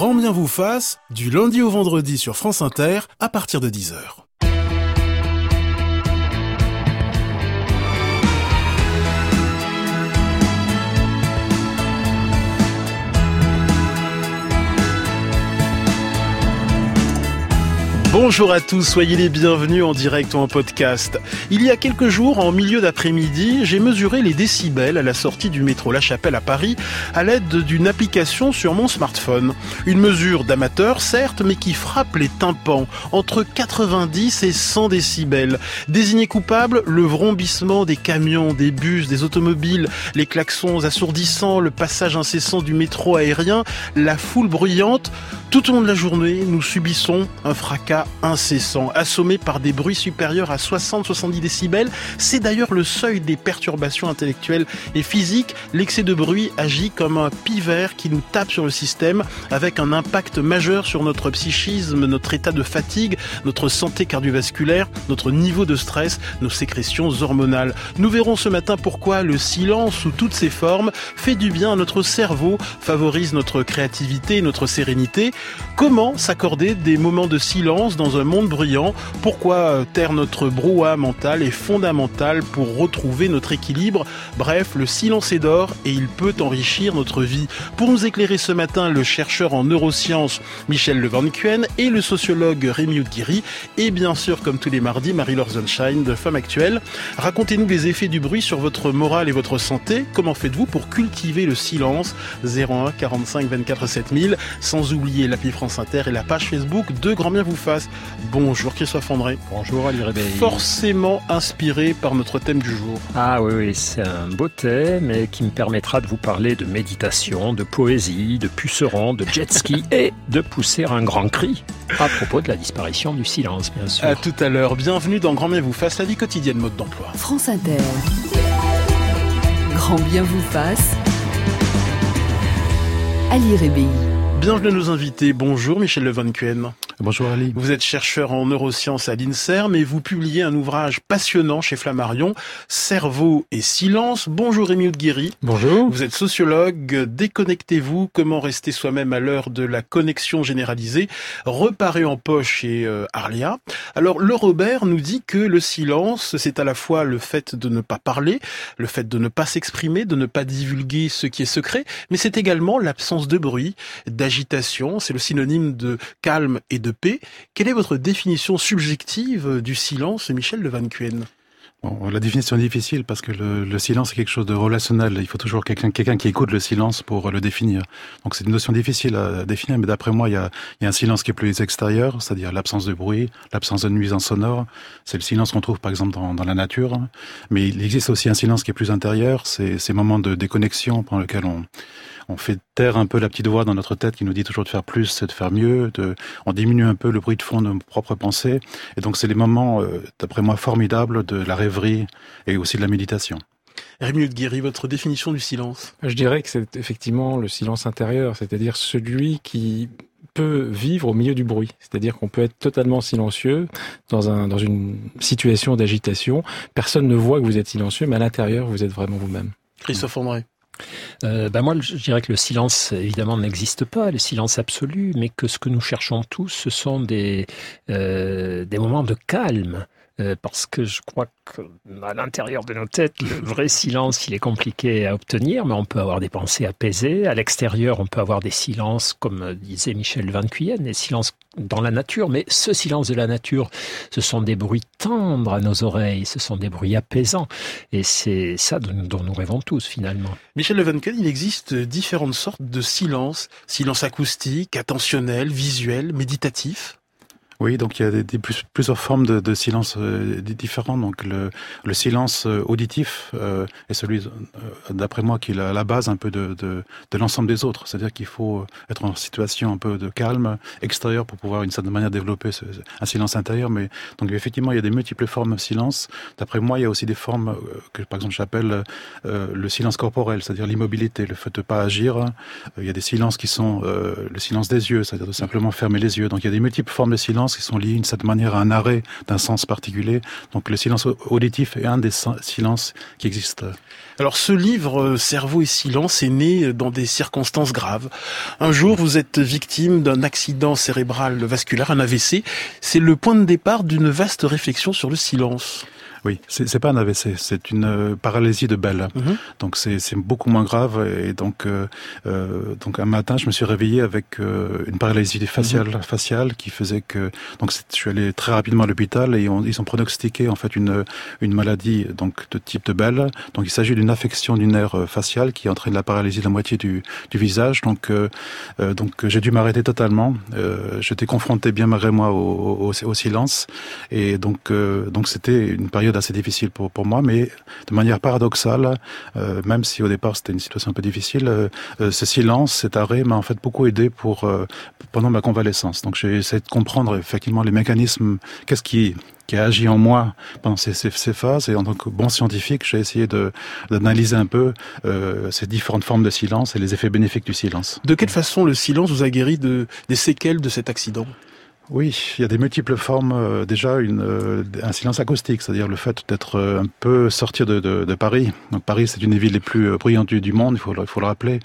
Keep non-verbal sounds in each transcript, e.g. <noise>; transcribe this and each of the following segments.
Grand bien vous fasse, du lundi au vendredi sur France Inter, à partir de 10h. Bonjour à tous, soyez les bienvenus en direct ou en podcast. Il y a quelques jours, en milieu d'après-midi, j'ai mesuré les décibels à la sortie du métro La Chapelle à Paris à l'aide d'une application sur mon smartphone. Une mesure d'amateur, certes, mais qui frappe les tympans entre 90 et 100 décibels. Désigné coupable, le vrombissement des camions, des bus, des automobiles, les klaxons assourdissants, le passage incessant du métro aérien, la foule bruyante. Tout au long de la journée, nous subissons un fracas incessant, assommé par des bruits supérieurs à 60-70 décibels. C'est d'ailleurs le seuil des perturbations intellectuelles et physiques. L'excès de bruit agit comme un pivert qui nous tape sur le système avec un impact majeur sur notre psychisme, notre état de fatigue, notre santé cardiovasculaire, notre niveau de stress, nos sécrétions hormonales. Nous verrons ce matin pourquoi le silence sous toutes ses formes fait du bien à notre cerveau, favorise notre créativité et notre sérénité. Comment s'accorder des moments de silence dans un monde bruyant Pourquoi taire notre brouhaha mental est fondamental pour retrouver notre équilibre? Bref, le silence est d'or et il peut enrichir notre vie. Pour nous éclairer ce matin, le chercheur en neurosciences Michel Le Van Cuen et le sociologue Rémi Oudguiri et bien sûr, comme tous les mardis, Marie-Laure Sunshine de Femme Actuelle. Racontez-nous les effets du bruit sur votre morale et votre santé. Comment faites-vous pour cultiver le silence? 01 45 24 7000 sans oublier l'appli France Inter et la page Facebook de Grand Bien vous fasse. Bonjour Christophe André. Bonjour Ali Réveil. Forcément inspiré par notre thème du jour. Ah oui, oui c'est un beau thème et qui me permettra de vous parler de méditation, de poésie, de puceron, de jet ski <laughs> et de pousser un grand cri à propos de la disparition du silence, bien sûr. À tout à l'heure. Bienvenue dans Grand Bien vous fasse, la vie quotidienne mode d'emploi. France Inter. Grand Bien vous fasse. Ali Réveil. Bienvenue à nos invités. Bonjour Michel Le Van Cuen. Bonjour Ali. Vous êtes chercheur en neurosciences à l'INSERM et vous publiez un ouvrage passionnant chez Flammarion, Cerveau et silence. Bonjour Rémi Oudguiri. Bonjour. Vous êtes sociologue. Déconnectez-vous. Comment rester soi-même à l'heure de la connexion généralisée? Reparé en poche chez euh, Arlia. Alors, le Robert nous dit que le silence, c'est à la fois le fait de ne pas parler, le fait de ne pas s'exprimer, de ne pas divulguer ce qui est secret, mais c'est également l'absence de bruit, d'agitation. C'est le synonyme de calme et de paix. Quelle est votre définition subjective du silence, Michel de Van Cuen Bon, la définition est difficile parce que le, le silence est quelque chose de relationnel. Il faut toujours quelqu'un quelqu'un qui écoute le silence pour le définir. Donc c'est une notion difficile à définir, mais d'après moi, il y, a, un silence qui est plus extérieur, c'est-à-dire l'absence de bruit, l'absence de nuisance sonore. C'est le silence qu'on trouve par exemple dans, la nature. Mais il existe aussi un silence qui est plus intérieur. C'est ces moments de déconnexion pendant lesquels on on fait taire un peu la petite voix dans notre tête qui nous dit toujours de faire plus, de faire mieux. De, on diminue un peu le bruit de fond de nos propres pensées. Et donc, c'est des moments, euh, d'après moi, formidables de la rêverie et aussi de la méditation. Rémi Guéry, votre définition du silence? Je dirais que c'est effectivement le silence intérieur, c'est-à-dire celui qui peut vivre au milieu du bruit. C'est-à-dire qu'on peut être totalement silencieux dans, un, dans une situation d'agitation. Personne ne voit que vous êtes silencieux, mais à l'intérieur, vous êtes vraiment vous-même. Christophe André euh, ben moi, je dirais que le silence, évidemment, n'existe pas, le silence absolu, mais que ce que nous cherchons tous, ce sont des, euh, des moments de calme. Euh, parce que je crois qu'à l'intérieur de nos têtes, le vrai silence, il est compliqué à obtenir, mais on peut avoir des pensées apaisées. À l'extérieur, on peut avoir des silences, comme disait Michel Van Cuyen, des silences dans la nature, mais ce silence de la nature, ce sont des bruits tendres à nos oreilles, ce sont des bruits apaisants, et c'est ça dont nous rêvons tous finalement. Michel Van Cuyen, il existe différentes sortes de silence, silence acoustique, attentionnel, visuel, méditatif oui, donc il y a des, des plusieurs formes de, de silence euh, différents. Donc le, le silence euh, auditif euh, est celui, euh, d'après moi, qui est la, la, base un peu de, de, l'ensemble des autres. C'est-à-dire qu'il faut être en situation un peu de calme extérieur pour pouvoir, d'une certaine manière, développer un silence intérieur. Mais donc effectivement, il y a des multiples formes de silence. D'après moi, il y a aussi des formes que, par exemple, j'appelle le silence corporel, c'est-à-dire l'immobilité, le fait de pas agir. Il y a des silences qui sont le silence des yeux, c'est-à-dire de simplement fermer les yeux. Donc il y a des multiples formes de silence qui sont liés d'une certaine manière à un arrêt d'un sens particulier. Donc le silence auditif est un des silences qui existent. Alors ce livre, euh, Cerveau et silence, est né dans des circonstances graves. Un jour, vous êtes victime d'un accident cérébral vasculaire, un AVC. C'est le point de départ d'une vaste réflexion sur le silence. Oui, c'est pas un AVC, c'est une euh, paralysie de Bell. Mhm. Donc c'est beaucoup moins grave. Et donc euh, euh, donc un matin, je me suis réveillé avec euh, une paralysie faciale, mhm. faciale qui faisait que donc je suis allé très rapidement à l'hôpital et ils ont pronostiqué en fait une une maladie donc de type de Bell. Donc il s'agit d'une affection du nerf facial qui entraîne la paralysie de la moitié du du visage. Donc donc j'ai dû m'arrêter totalement. J'étais confronté bien malgré moi au, au, au silence et donc donc c'était une période assez difficile pour, moi, mais de manière paradoxale, euh, même si au départ c'était une situation un peu difficile, euh, euh, ce silence, cet arrêt m'a en fait beaucoup aidé pour pendant ma convalescence. Donc j'ai essayé de comprendre effectivement les mécanismes, qu'est-ce qui a agi en moi pendant ces, phases. Et en tant que bon scientifique, j'ai essayé d'analyser un peu ces différentes formes de silence et les effets bénéfiques du silence. De quelle façon le silence vous a guéri de, des séquelles de cet accident? Oui, il y a des multiples formes. Euh, déjà, une, euh, un silence acoustique, c'est-à-dire le fait d'être euh, un peu sortir de, de, de Paris. Donc Paris, c'est une des villes les plus bruyantes du, monde, il faut, il faut le rappeler.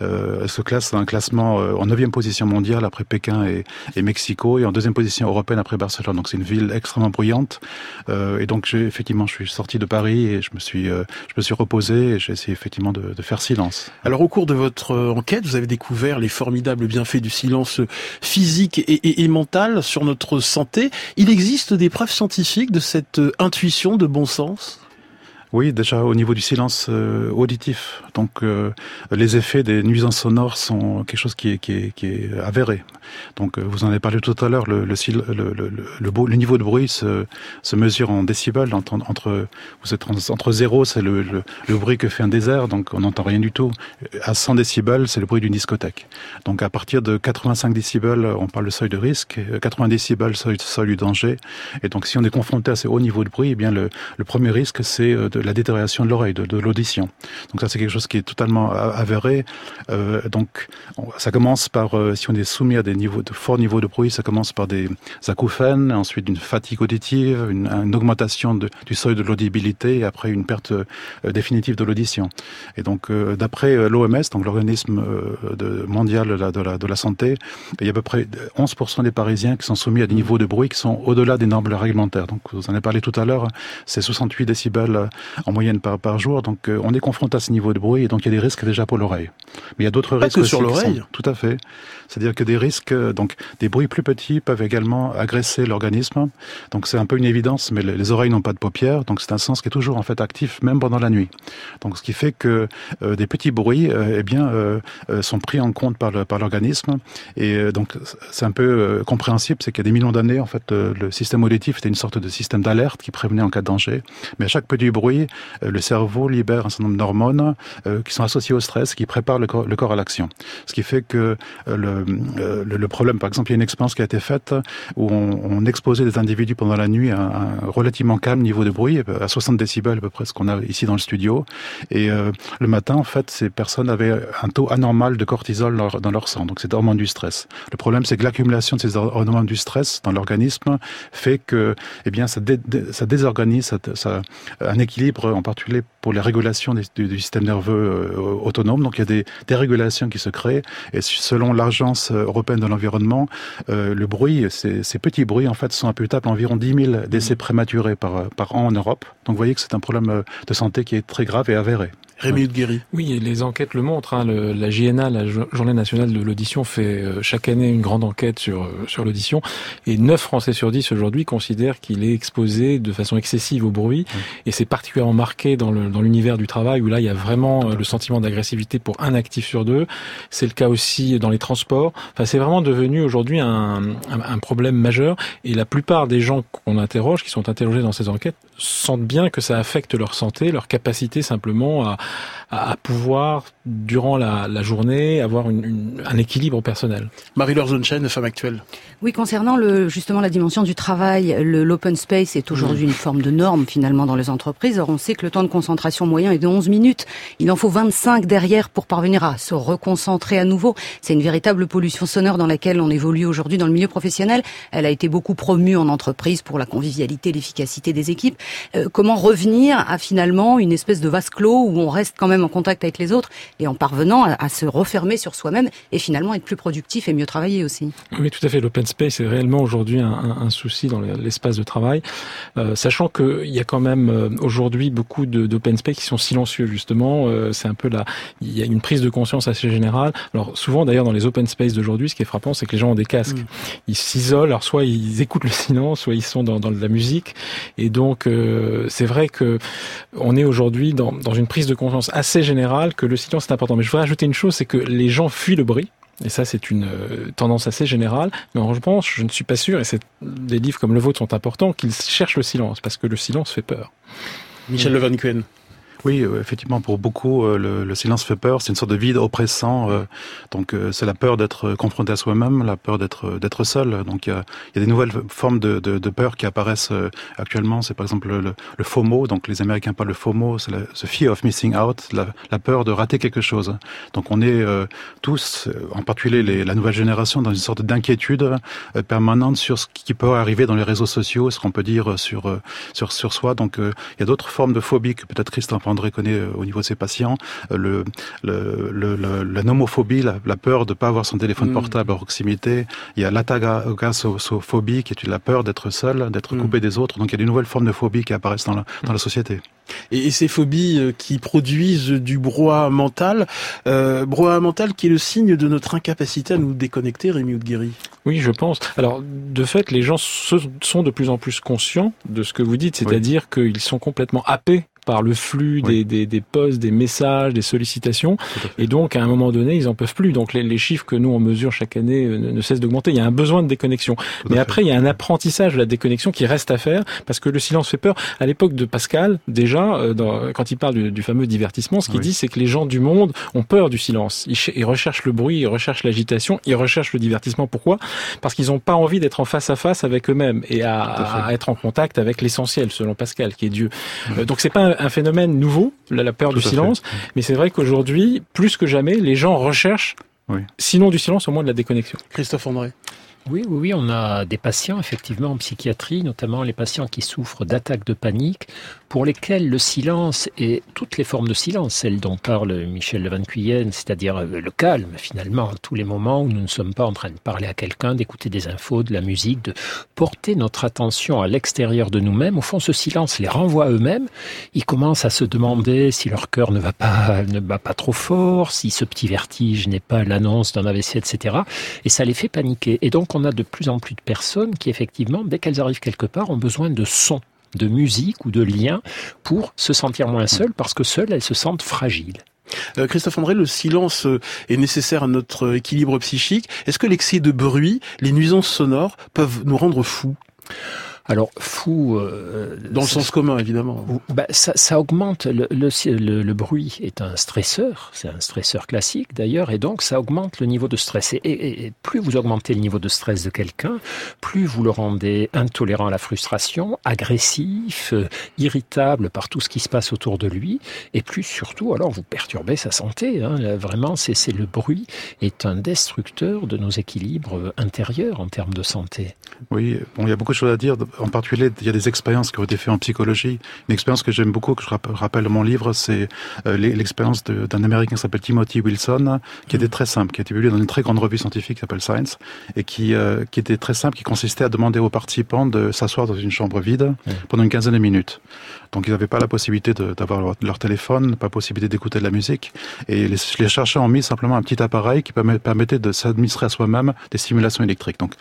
elle se classe dans un classement en neuvième position mondiale après Pékin et, et, Mexico, et en deuxième position européenne après Barcelone. Donc c'est une ville extrêmement bruyante. et donc effectivement, je suis sorti de Paris et je me suis, je me suis reposé et j'ai essayé effectivement de, de faire silence. Alors au cours de votre enquête, vous avez découvert les formidables bienfaits du silence physique et, et mental sur notre santé. Il existe des preuves scientifiques de cette euh, intuition de bon sens? Oui, déjà au niveau du silence euh, auditif. Donc euh, les effets des nuisances sonores sont quelque chose qui est, avéré. Donc euh, vous en avez parlé tout à l'heure, le, niveau de bruit se, mesure en décibels. Entre, 0, c'est le, bruit que fait un désert, donc on n'entend rien du tout. À 100 décibels, c'est le bruit d'une discothèque. Donc à partir de 85 décibels, on parle de seuil de risque. 80 décibels, seuil, seuil du danger. Et donc si on est confronté à ces hauts niveaux de bruit, eh bien le premier risque, c'est de la détérioration de l'oreille, de, de l'audition. Donc ça, c'est quelque chose qui est totalement avéré. Euh, donc ça commence par, euh, si on est soumis à des niveaux de forts niveaux de bruit, ça commence par des acouphènes, ensuite une fatigue auditive, une, augmentation du seuil de l'audibilité, et après une perte euh, définitive de l'audition. Et donc d'après l'OMS, donc l'organisme mondial de, la, de la santé, il y a à peu près 11% des Parisiens qui sont soumis à des niveaux de bruit qui sont au-delà des normes réglementaires. Donc vous en avez parlé tout à l'heure, c'est 68 décibels en moyenne par, par jour. Donc euh, on est confronté à ce niveau de bruit et donc il y a des risques déjà pour l'oreille. Mais il y a d'autres risques que sur l'oreille. Tout à fait. C'est-à-dire que des risques, euh, donc des bruits plus petits peuvent également agresser l'organisme. Donc c'est un peu une évidence, mais les, oreilles n'ont pas de paupières, donc c'est un sens qui est toujours en fait actif même pendant la nuit. Donc ce qui fait que euh, des petits bruits, eh bien, sont pris en compte par le, par l'organisme. Et donc c'est un peu compréhensible, c'est qu'il y a des millions d'années, en fait, le système auditif était une sorte de système d'alerte qui prévenait en cas de danger. Mais à chaque petit bruit, euh, le cerveau libère un certain nombre d'hormones euh, qui sont associées au stress, qui préparent le corps, à l'action. Ce qui fait que euh, le, problème, par exemple, il y a une expérience qui a été faite où on, exposait des individus pendant la nuit à un, relativement calme niveau de bruit, à 60 décibels à peu près ce qu'on a ici dans le studio. Et le matin, en fait, ces personnes avaient un taux anormal de cortisol dans leur sang, donc c'est hormone du stress. Le problème, c'est que l'accumulation de ces hormones du stress dans l'organisme fait que, eh bien, ça, dé, ça désorganise un équilibre en particulier pour les régulations du, du système nerveux euh, autonome. Donc il y a des, des, régulations qui se créent et selon l'agence européenne de l'environnement, euh, le bruit, ces, ces, petits bruits en fait sont imputables à environ 10 000 décès prématurés par, par an en Europe. Donc vous voyez que c'est un problème euh, de santé qui est très grave et avéré. Rémi Guéry. Oui, les enquêtes le montrent. Hein, le, la JNA, la Journée nationale de l'audition, fait euh, chaque année une grande enquête sur euh, sur l'audition. Et 9 Français sur 10 aujourd'hui considèrent qu'il est exposé de façon excessive au bruit. Et c'est particulièrement marqué dans l'univers du travail où là, il y a vraiment euh, le sentiment d'agressivité pour un actif sur deux. C'est le cas aussi dans les transports. Enfin, c'est vraiment devenu aujourd'hui un, un, un problème majeur. Et la plupart des gens qu'on interroge, qui sont interrogés dans ces enquêtes, sentent bien que ça affecte leur santé, leur capacité simplement à, à pouvoir, durant la, la journée, avoir une, une, un équilibre personnel. Marie-Laure Zonchen, femme actuelle. Oui, concernant le, justement la dimension du travail, l'open space est aujourd'hui mmh. une forme de norme finalement dans les entreprises. On sait que le temps de concentration moyen est de 11 minutes. Il en faut 25 derrière pour parvenir à se reconcentrer à nouveau. C'est une véritable pollution sonore dans laquelle on évolue aujourd'hui dans le milieu professionnel. Elle a été beaucoup promue en entreprise pour la convivialité, l'efficacité des équipes. Euh, comment revenir à finalement une espèce de vase clos où on reste quand même en contact avec les autres et en parvenant à, se refermer sur soi-même et finalement être plus productif et mieux travailler aussi? Oui, tout à fait. L'open space est réellement aujourd'hui un, souci dans l'espace de travail, euh, sachant qu'il y a quand même euh, aujourd'hui beaucoup d'open space qui sont silencieux justement. Euh, c'est un peu là, il y a une prise de conscience assez générale. Alors souvent d'ailleurs dans les open space d'aujourd'hui, ce qui est frappant, c'est que les gens ont des casques. Mm. Ils s'isolent. Alors soit ils écoutent le silence, soit ils sont dans, dans de la musique. Et donc euh, c'est vrai que on est aujourd'hui dans, dans une prise de conscience assez générale que le silence est important. Mais je voudrais ajouter une chose, c'est que les gens fuient le bruit. Et ça, c'est une euh, tendance assez générale. Mais en revanche, je ne suis pas sûr, et des livres comme le vôtre sont importants, qu'ils cherchent le silence, parce que le silence fait peur. Michel Levancuen. Oui, euh, effectivement, pour beaucoup, euh, le, le, silence fait peur. C'est une sorte de vide oppressant. Euh, donc, c'est la peur d'être confronté à soi-même, la peur d'être d'être seul. Donc, il y a, y a, des nouvelles formes de, de, de peur qui apparaissent actuellement. C'est par exemple le, le, FOMO. Donc, les Américains parlent de FOMO. C'est le fear of missing out, la, la, peur de rater quelque chose. Donc, on est tous, en particulier les, la nouvelle génération, dans une sorte d'inquiétude permanente sur ce qui peut arriver dans les réseaux sociaux, ce qu'on peut dire sur sur sur soi. Donc, il y a d'autres formes de phobie que peut-être Christophe André connaît euh, au niveau de ses patients, euh, le, le, le, la nomophobie, la, la, peur de ne pas avoir son téléphone mm. portable à proximité. Il y a l'atagasophobie, qui est la peur d'être seul, d'être mm. coupé des autres. Donc il y a des nouvelles formes de phobie qui apparaissent dans la, dans la société. Et, ces phobies euh, qui produisent du brouhaha mental, euh, brouhaha mental qui est le signe de notre incapacité à nous déconnecter, Rémi Oudguéry. Oui, je pense. Alors, de fait, les gens sont de plus en plus conscients de ce que vous dites, c'est-à-dire qu'ils sont complètement happés par le flux des, des, des, posts, des messages, des sollicitations. Et donc, à un moment donné, ils en peuvent plus. Donc, les, les chiffres que nous, on mesure chaque année euh, ne, cessent d'augmenter. Il y a un besoin de déconnexion. Mais après, il y a un apprentissage de la déconnexion qui reste à faire parce que le silence fait peur. À l'époque de Pascal, déjà, euh, dans, quand il parle du, du, fameux divertissement, ce qu'il dit, c'est que les gens du monde ont peur du silence. Ils, ils recherchent le bruit, ils recherchent l'agitation, ils recherchent le divertissement. Pourquoi? Parce qu'ils n'ont pas envie d'être en face à face avec eux-mêmes et à, à, être en contact avec l'essentiel, selon Pascal, qui est Dieu. Euh, donc, c'est pas un phénomène nouveau, la, peur du silence, mais c'est vrai qu'aujourd'hui, plus que jamais, les gens recherchent, sinon du silence, au moins de la déconnexion. Christophe André. Oui, oui, oui, on a des patients effectivement en psychiatrie, notamment les patients qui souffrent d'attaques de panique, pour lesquels le silence et toutes les formes de silence, celles dont parle Michel Van Cuyenne, c'est-à-dire euh, le calme finalement, tous les moments où nous ne sommes pas en train de parler à quelqu'un, d'écouter des infos, de la musique, de porter notre attention à l'extérieur de nous-mêmes. Au fond, ce silence les renvoie eux-mêmes. Ils commencent à se demander si leur cœur ne va pas, ne bat pas trop fort, si ce petit vertige n'est pas l'annonce d'un AVC, etc. Et ça les fait paniquer. Et donc, on a de plus en plus de personnes qui, effectivement, dès qu'elles arrivent quelque part, ont besoin de son de musique ou de lien pour se sentir moins seule parce que seule elles se sentent fragiles. Euh, Christophe André, le silence euh, est nécessaire à notre équilibre psychique. Est-ce que l'excès de bruit, les nuisances sonores peuvent nous rendre fous? Alors fou, euh, dans le sens commun évidemment. Bah, ça, ça, augmente le, le, le, bruit est un stresseur, c'est un stresseur classique d'ailleurs, et donc ça augmente le niveau de stress. Et, et, plus vous augmentez le niveau de stress de quelqu'un, plus vous le rendez intolérant à la frustration, agressif, euh, irritable par tout ce qui se passe autour de lui, et plus surtout alors vous perturbez sa santé. Hein. Vraiment, c'est le bruit est un destructeur de nos équilibres intérieurs en termes de santé. Oui, bon, il y a beaucoup de choses à dire en particulier, il y a des expériences qui ont été faites en psychologie. Une expérience que j'aime beaucoup, que je rappelle dans mon livre, c'est euh, l'expérience d'un Américain qui s'appelle Timothy Wilson, qui était très simple, qui a été publié dans une très grande revue scientifique qui s'appelle Science, et qui, euh, qui était très simple, qui consistait à demander aux participants de s'asseoir dans une chambre vide pendant une quinzaine de minutes. Donc ils n'avaient pas la possibilité d'avoir leur, téléphone, pas la possibilité d'écouter de la musique. Et les, les, chercheurs ont mis simplement un petit appareil qui permettait de s'administrer à soi-même des stimulations électriques. Donc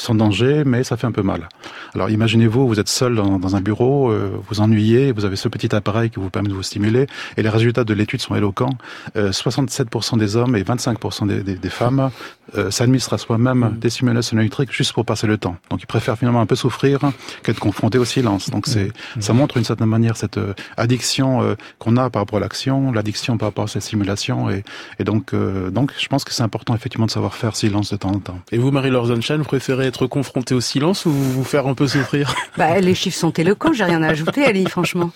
sans danger, mais ça fait un peu mal. Alors imaginez-vous, vous êtes seul dans, dans un bureau, euh, vous ennuyez, vous avez ce petit appareil qui vous permet de vous stimuler, et les résultats de l'étude sont éloquents. Euh, 67% des hommes et 25% des, des, des femmes euh, s'administrent à soi-même mmh. des stimulations électriques juste pour passer le temps. Donc ils préfèrent finalement un peu souffrir qu'être confrontés au silence. Donc c'est, mmh. ça montre d'une certaine manière cette euh, addiction euh, qu'on a par rapport à l'action, l'addiction par rapport à cette stimulation, et, et donc, euh, donc je pense que c'est important effectivement de savoir faire silence de temps en temps. Et vous, Marie-Laure vous préférez être confronté au silence ou vous faire un peu souffrir. <laughs> Bah, les chiffres sont éloquents, j'ai rien à ajouter, Ali, franchement.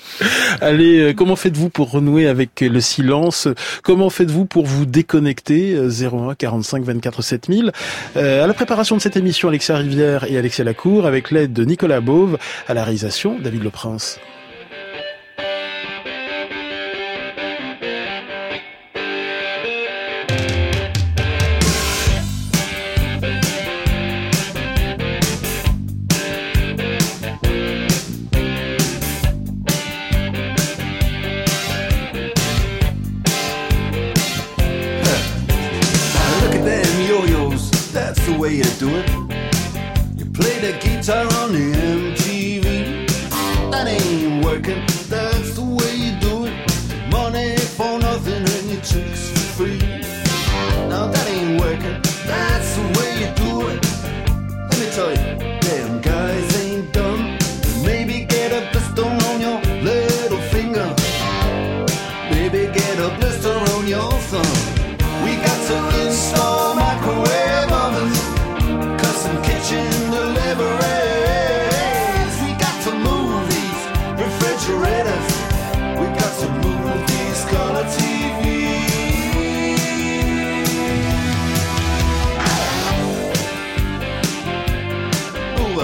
Allez, euh, comment faites-vous pour renouer avec le silence? Comment faites-vous pour vous déconnecter? 01 45 24 7000 euh, À la préparation de cette émission, Alexia Rivière et Alexia Lacour, avec l'aide de Nicolas Beauve, à la réalisation, David Le Prince.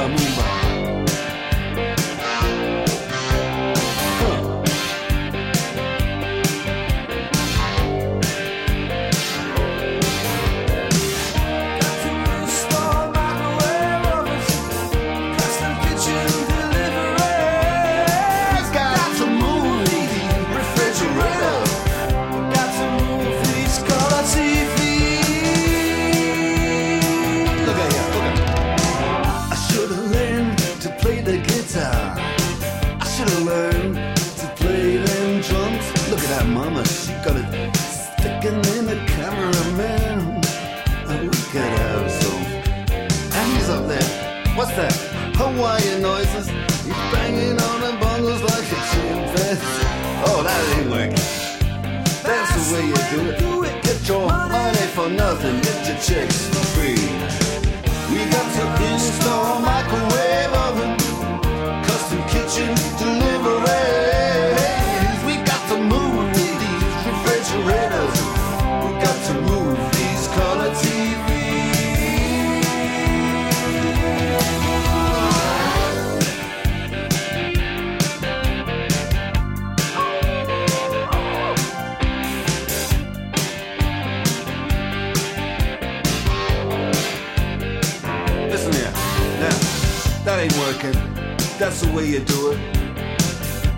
mumba.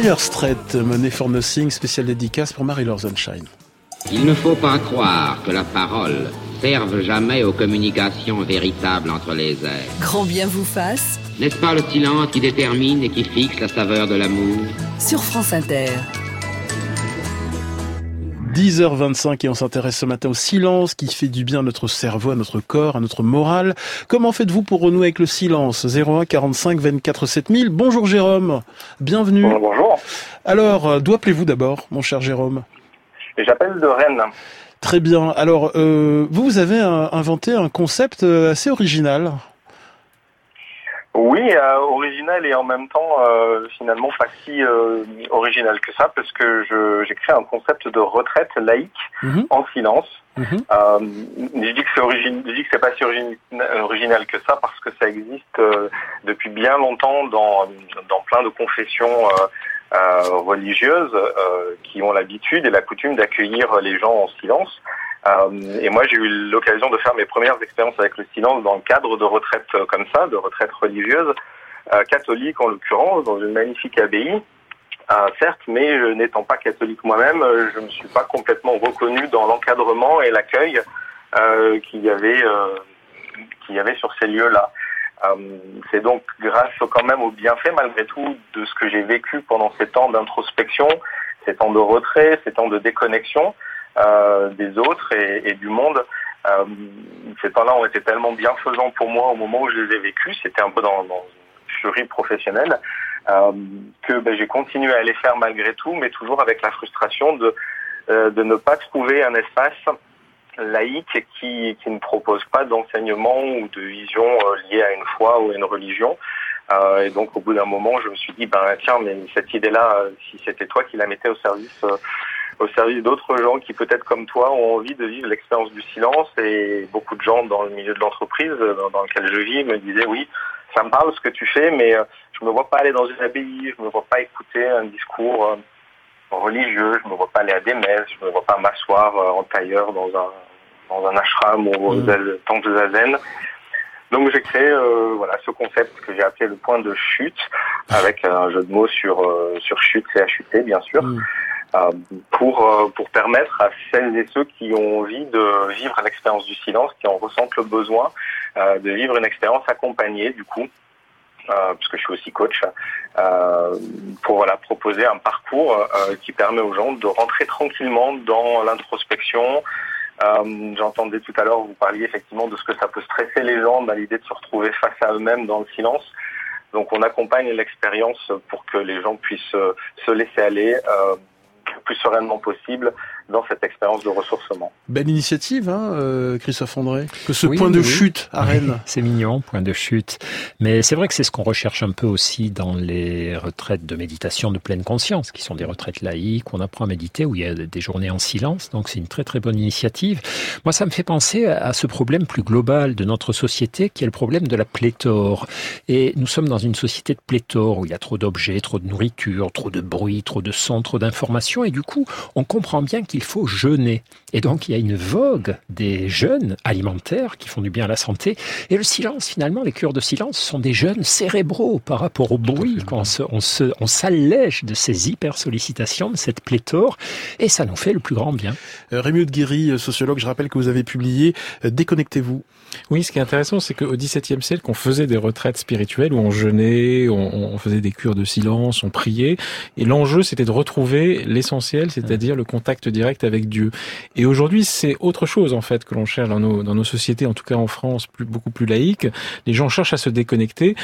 Dire Straits, Money for Nothing, spécial dédicace pour Marie-Laure Sunshine. Il ne faut pas croire que la parole serve jamais aux communications véritables entre les êtres. Grand bien vous fasse N'est-ce pas le silence qui détermine et qui fixe la saveur de l'amour? Sur France Inter. 10h25 et on s'intéresse ce matin au silence qui fait du bien à notre cerveau, à notre corps, à notre morale. Comment faites-vous pour renouer avec le silence? 01 45 24 7000. Bonjour Jérôme, bienvenue. Bonjour, Alors, euh, d'où appelez-vous d'abord, mon cher Jérôme? J'appelle de Rennes. Très bien. Alors, euh, vous, vous avez inventé un concept euh, assez original. Oui, euh, original et en même temps euh, finalement pas si euh, original que ça parce que je- j'ai créé un concept de retraite laïque Mhm, en silence. Euh, je dis que c'est origine, je dis que c'est pas si original que ça parce que ça existe euh, depuis bien longtemps dans dans plein de confessions euh, euh, religieuses euh, qui ont l'habitude et la coutume d'accueillir les gens en silence. Euh, et moi, j'ai eu l'occasion de faire mes premières expériences avec le silence dans le cadre de retraites euh, comme ça, de retraites religieuses, euh, catholiques en l'occurrence, dans une magnifique abbaye. Euh, certes, mais n'étant pas catholique moi-même, je ne me suis pas complètement reconnu dans l'encadrement et l'accueil qu'il y avait, qu'il y avait sur ces lieux-là. C'est donc grâce quand même au bienfait malgré tout de ce que j'ai vécu pendant ces temps d'introspection, ces temps de retrait, ces temps de déconnexion des autres et, et du monde. Euh, ces temps-là ont été tellement bienfaisants pour moi au moment où je les ai vécus. C'était un peu dans, dans une furie professionnelle euh, que ben, j'ai continué à les faire malgré tout, mais toujours avec la frustration de euh, de ne pas trouver un espace laïque qui, qui ne propose pas d'enseignement ou de vision euh, liée à une foi ou à une religion. Euh, et donc au bout d'un moment, je me suis dit, ben tiens, mais cette idée-là, euh, si c'était toi qui la mettais au service, euh, au service d'autres gens qui peut-être comme toi ont envie de vivre l'expérience du silence, et beaucoup de gens dans le milieu de l'entreprise dans, lequel je vis me disaient, oui, ça me parle ce que tu fais, mais euh, je me vois pas aller dans une abbaye, je me vois pas écouter un discours euh, religieux, je me vois pas aller à des messes, je me vois pas m'asseoir euh, en tailleur dans un dans un ashram ou au Mm. temple zazen. Donc j'ai créé euh, voilà ce concept que j'ai appelé le point de chute avec un jeu de mots sur euh, sur chute C H U T bien sûr Mm. Euh, pour euh, pour permettre à celles et ceux qui ont envie de vivre l'expérience du silence qui en ressentent le besoin euh, de vivre une expérience accompagnée du coup euh, puisque je suis aussi coach, pour voilà, proposer un parcours qui permet aux gens de rentrer tranquillement dans l'introspection. J'entendais tout à l'heure, vous parliez effectivement de ce que ça peut stresser les gens, dans l'idée de se retrouver face à eux-mêmes dans le silence. Donc on accompagne l'expérience pour que les gens puissent se laisser aller plus sereinement possible dans cette expérience de ressourcement. Belle initiative, hein, euh, Christophe André. Que ce Oui, point de oui. chute à Rennes. <laughs> C'est mignon, point de chute. Mais c'est vrai que c'est ce qu'on recherche un peu aussi dans les retraites de méditation de pleine conscience, qui sont des retraites laïques, où on apprend à méditer, où il y a des journées en silence. Donc c'est une très très bonne initiative. Moi, ça me fait penser à ce problème plus global de notre société, qui est le problème de la pléthore. Et nous sommes dans une société de pléthore, où il y a trop d'objets, trop de nourriture, trop de bruit, trop de sons, trop d'informations. Et du coup, on comprend bien qu'il faut jeûner. Et donc, il y a une vogue des jeûnes alimentaires qui font du bien à la santé. Et le silence, finalement, les cures de silence sont des jeûnes cérébraux par rapport au bruit. Quand on se, on se, on s'allège de ces hyper sollicitations, de cette pléthore, et ça nous fait le plus grand bien. Euh, Rémi Guéry, euh, sociologue, je rappelle que vous avez publié euh, Déconnectez-vous. Oui, ce qui est intéressant, c'est qu'au XVIIe siècle, on faisait des retraites spirituelles où on jeûnait, on, on faisait des cures de silence, on priait. Et l'enjeu, c'était de retrouver l'essentiel, c'est-à-dire le contact direct avec Dieu. Et aujourd'hui, c'est autre chose, en fait, que l'on cherche dans nos, dans nos sociétés, en tout cas en France, beaucoup plus laïques. Les gens cherchent à se déconnecter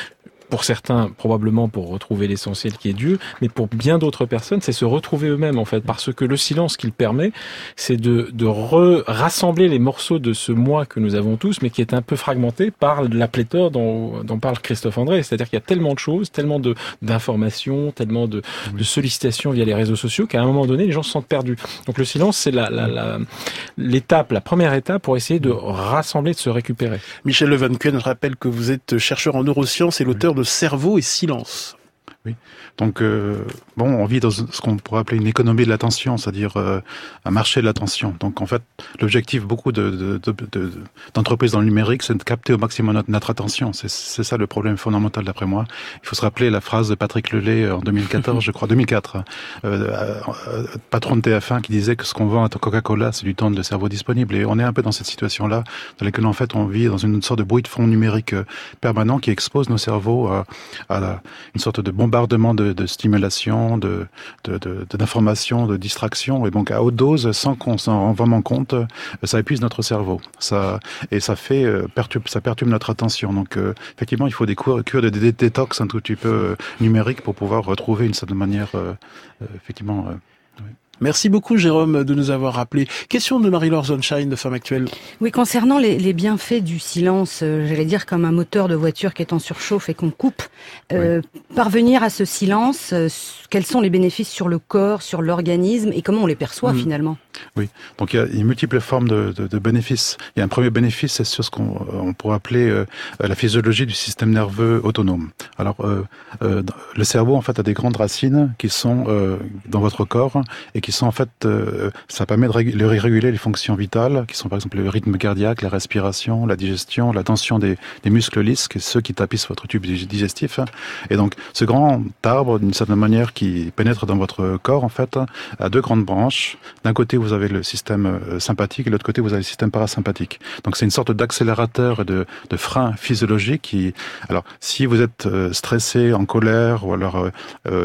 pour certains probablement pour retrouver l'essentiel qui est Dieu, mais pour bien d'autres personnes, c'est se retrouver eux-mêmes en fait, parce que le silence qu'il permet, c'est de, de re- rassembler les morceaux de ce moi que nous avons tous, mais qui est un peu fragmenté par la pléthore dont, dont parle Christophe André. C'est-à-dire qu'il y a tellement de choses, tellement de d'informations, tellement de, de sollicitations via les réseaux sociaux qu'à un moment donné, les gens se sentent perdus. Donc le silence, c'est la, la, la- l'étape, la première étape pour essayer de rassembler, de se récupérer. Michel Levancuen rappelle que vous êtes chercheur en neurosciences et l'auteur de Cerveau et silence. Donc, euh, bon, on vit dans ce qu'on pourrait appeler une économie de l'attention, c'est-à-dire euh, un marché de l'attention. Donc, en fait, l'objectif beaucoup de, de, de- de- d'entreprises dans le numérique, c'est de capter au maximum notre, notre attention. C'est, ça le problème fondamental d'après moi. Il faut se rappeler la phrase de Patrick Lelay en 2014, <laughs> je crois, 2004, euh, euh, euh, patron de TF1, qui disait que ce qu'on vend à Coca-Cola, c'est du temps de cerveau disponible. Et on est un peu dans cette situation-là, dans laquelle en fait on vit dans une sorte de bruit de fond numérique euh, permanent qui expose nos cerveaux à, à la- une sorte de bombardement de, de stimulation, de, d'information, de distraction, et donc à haute dose, sans qu'on s'en rende vraiment compte, euh, ça épuise notre cerveau. Ça et ça fait euh, perturbe, ça perturbe notre attention. Donc euh, effectivement, il faut des cures, cures de dé- détox un tout petit peu euh, numérique pour pouvoir retrouver une certaine manière, effectivement. Merci beaucoup Jérôme de nous avoir rappelé. Question de Marie-Laure Sunshine de Femme Actuelle. Oui, concernant les, les bienfaits du silence, euh, j'allais dire comme un moteur de voiture qui est en surchauffe et qu'on coupe, euh, parvenir à ce silence, euh, quels sont les bénéfices sur le corps, sur l'organisme et comment on les perçoit Mm. finalement? Oui, donc il y a une multiples formes de, de, de bénéfices. Il y a un premier bénéfice, c'est sur ce qu'on on pourrait appeler la physiologie du système nerveux autonome. Alors, le cerveau, en fait, a des grandes racines qui sont dans votre corps et qui qui sont en fait, euh, ça permet de réguler les fonctions vitales, qui sont par exemple le rythme cardiaque, la respiration, la digestion, la tension des, muscles lisses, ceux qui tapissent votre tube digestif. Et donc, ce grand arbre, d'une certaine manière, qui pénètre dans votre corps, en fait, a deux grandes branches. D'un côté, vous avez le système euh, sympathique, et de l'autre côté, vous avez le système parasympathique. Donc, c'est une sorte d'accélérateur et de, frein physiologique qui, alors, si vous êtes euh, stressé, en colère, ou alors,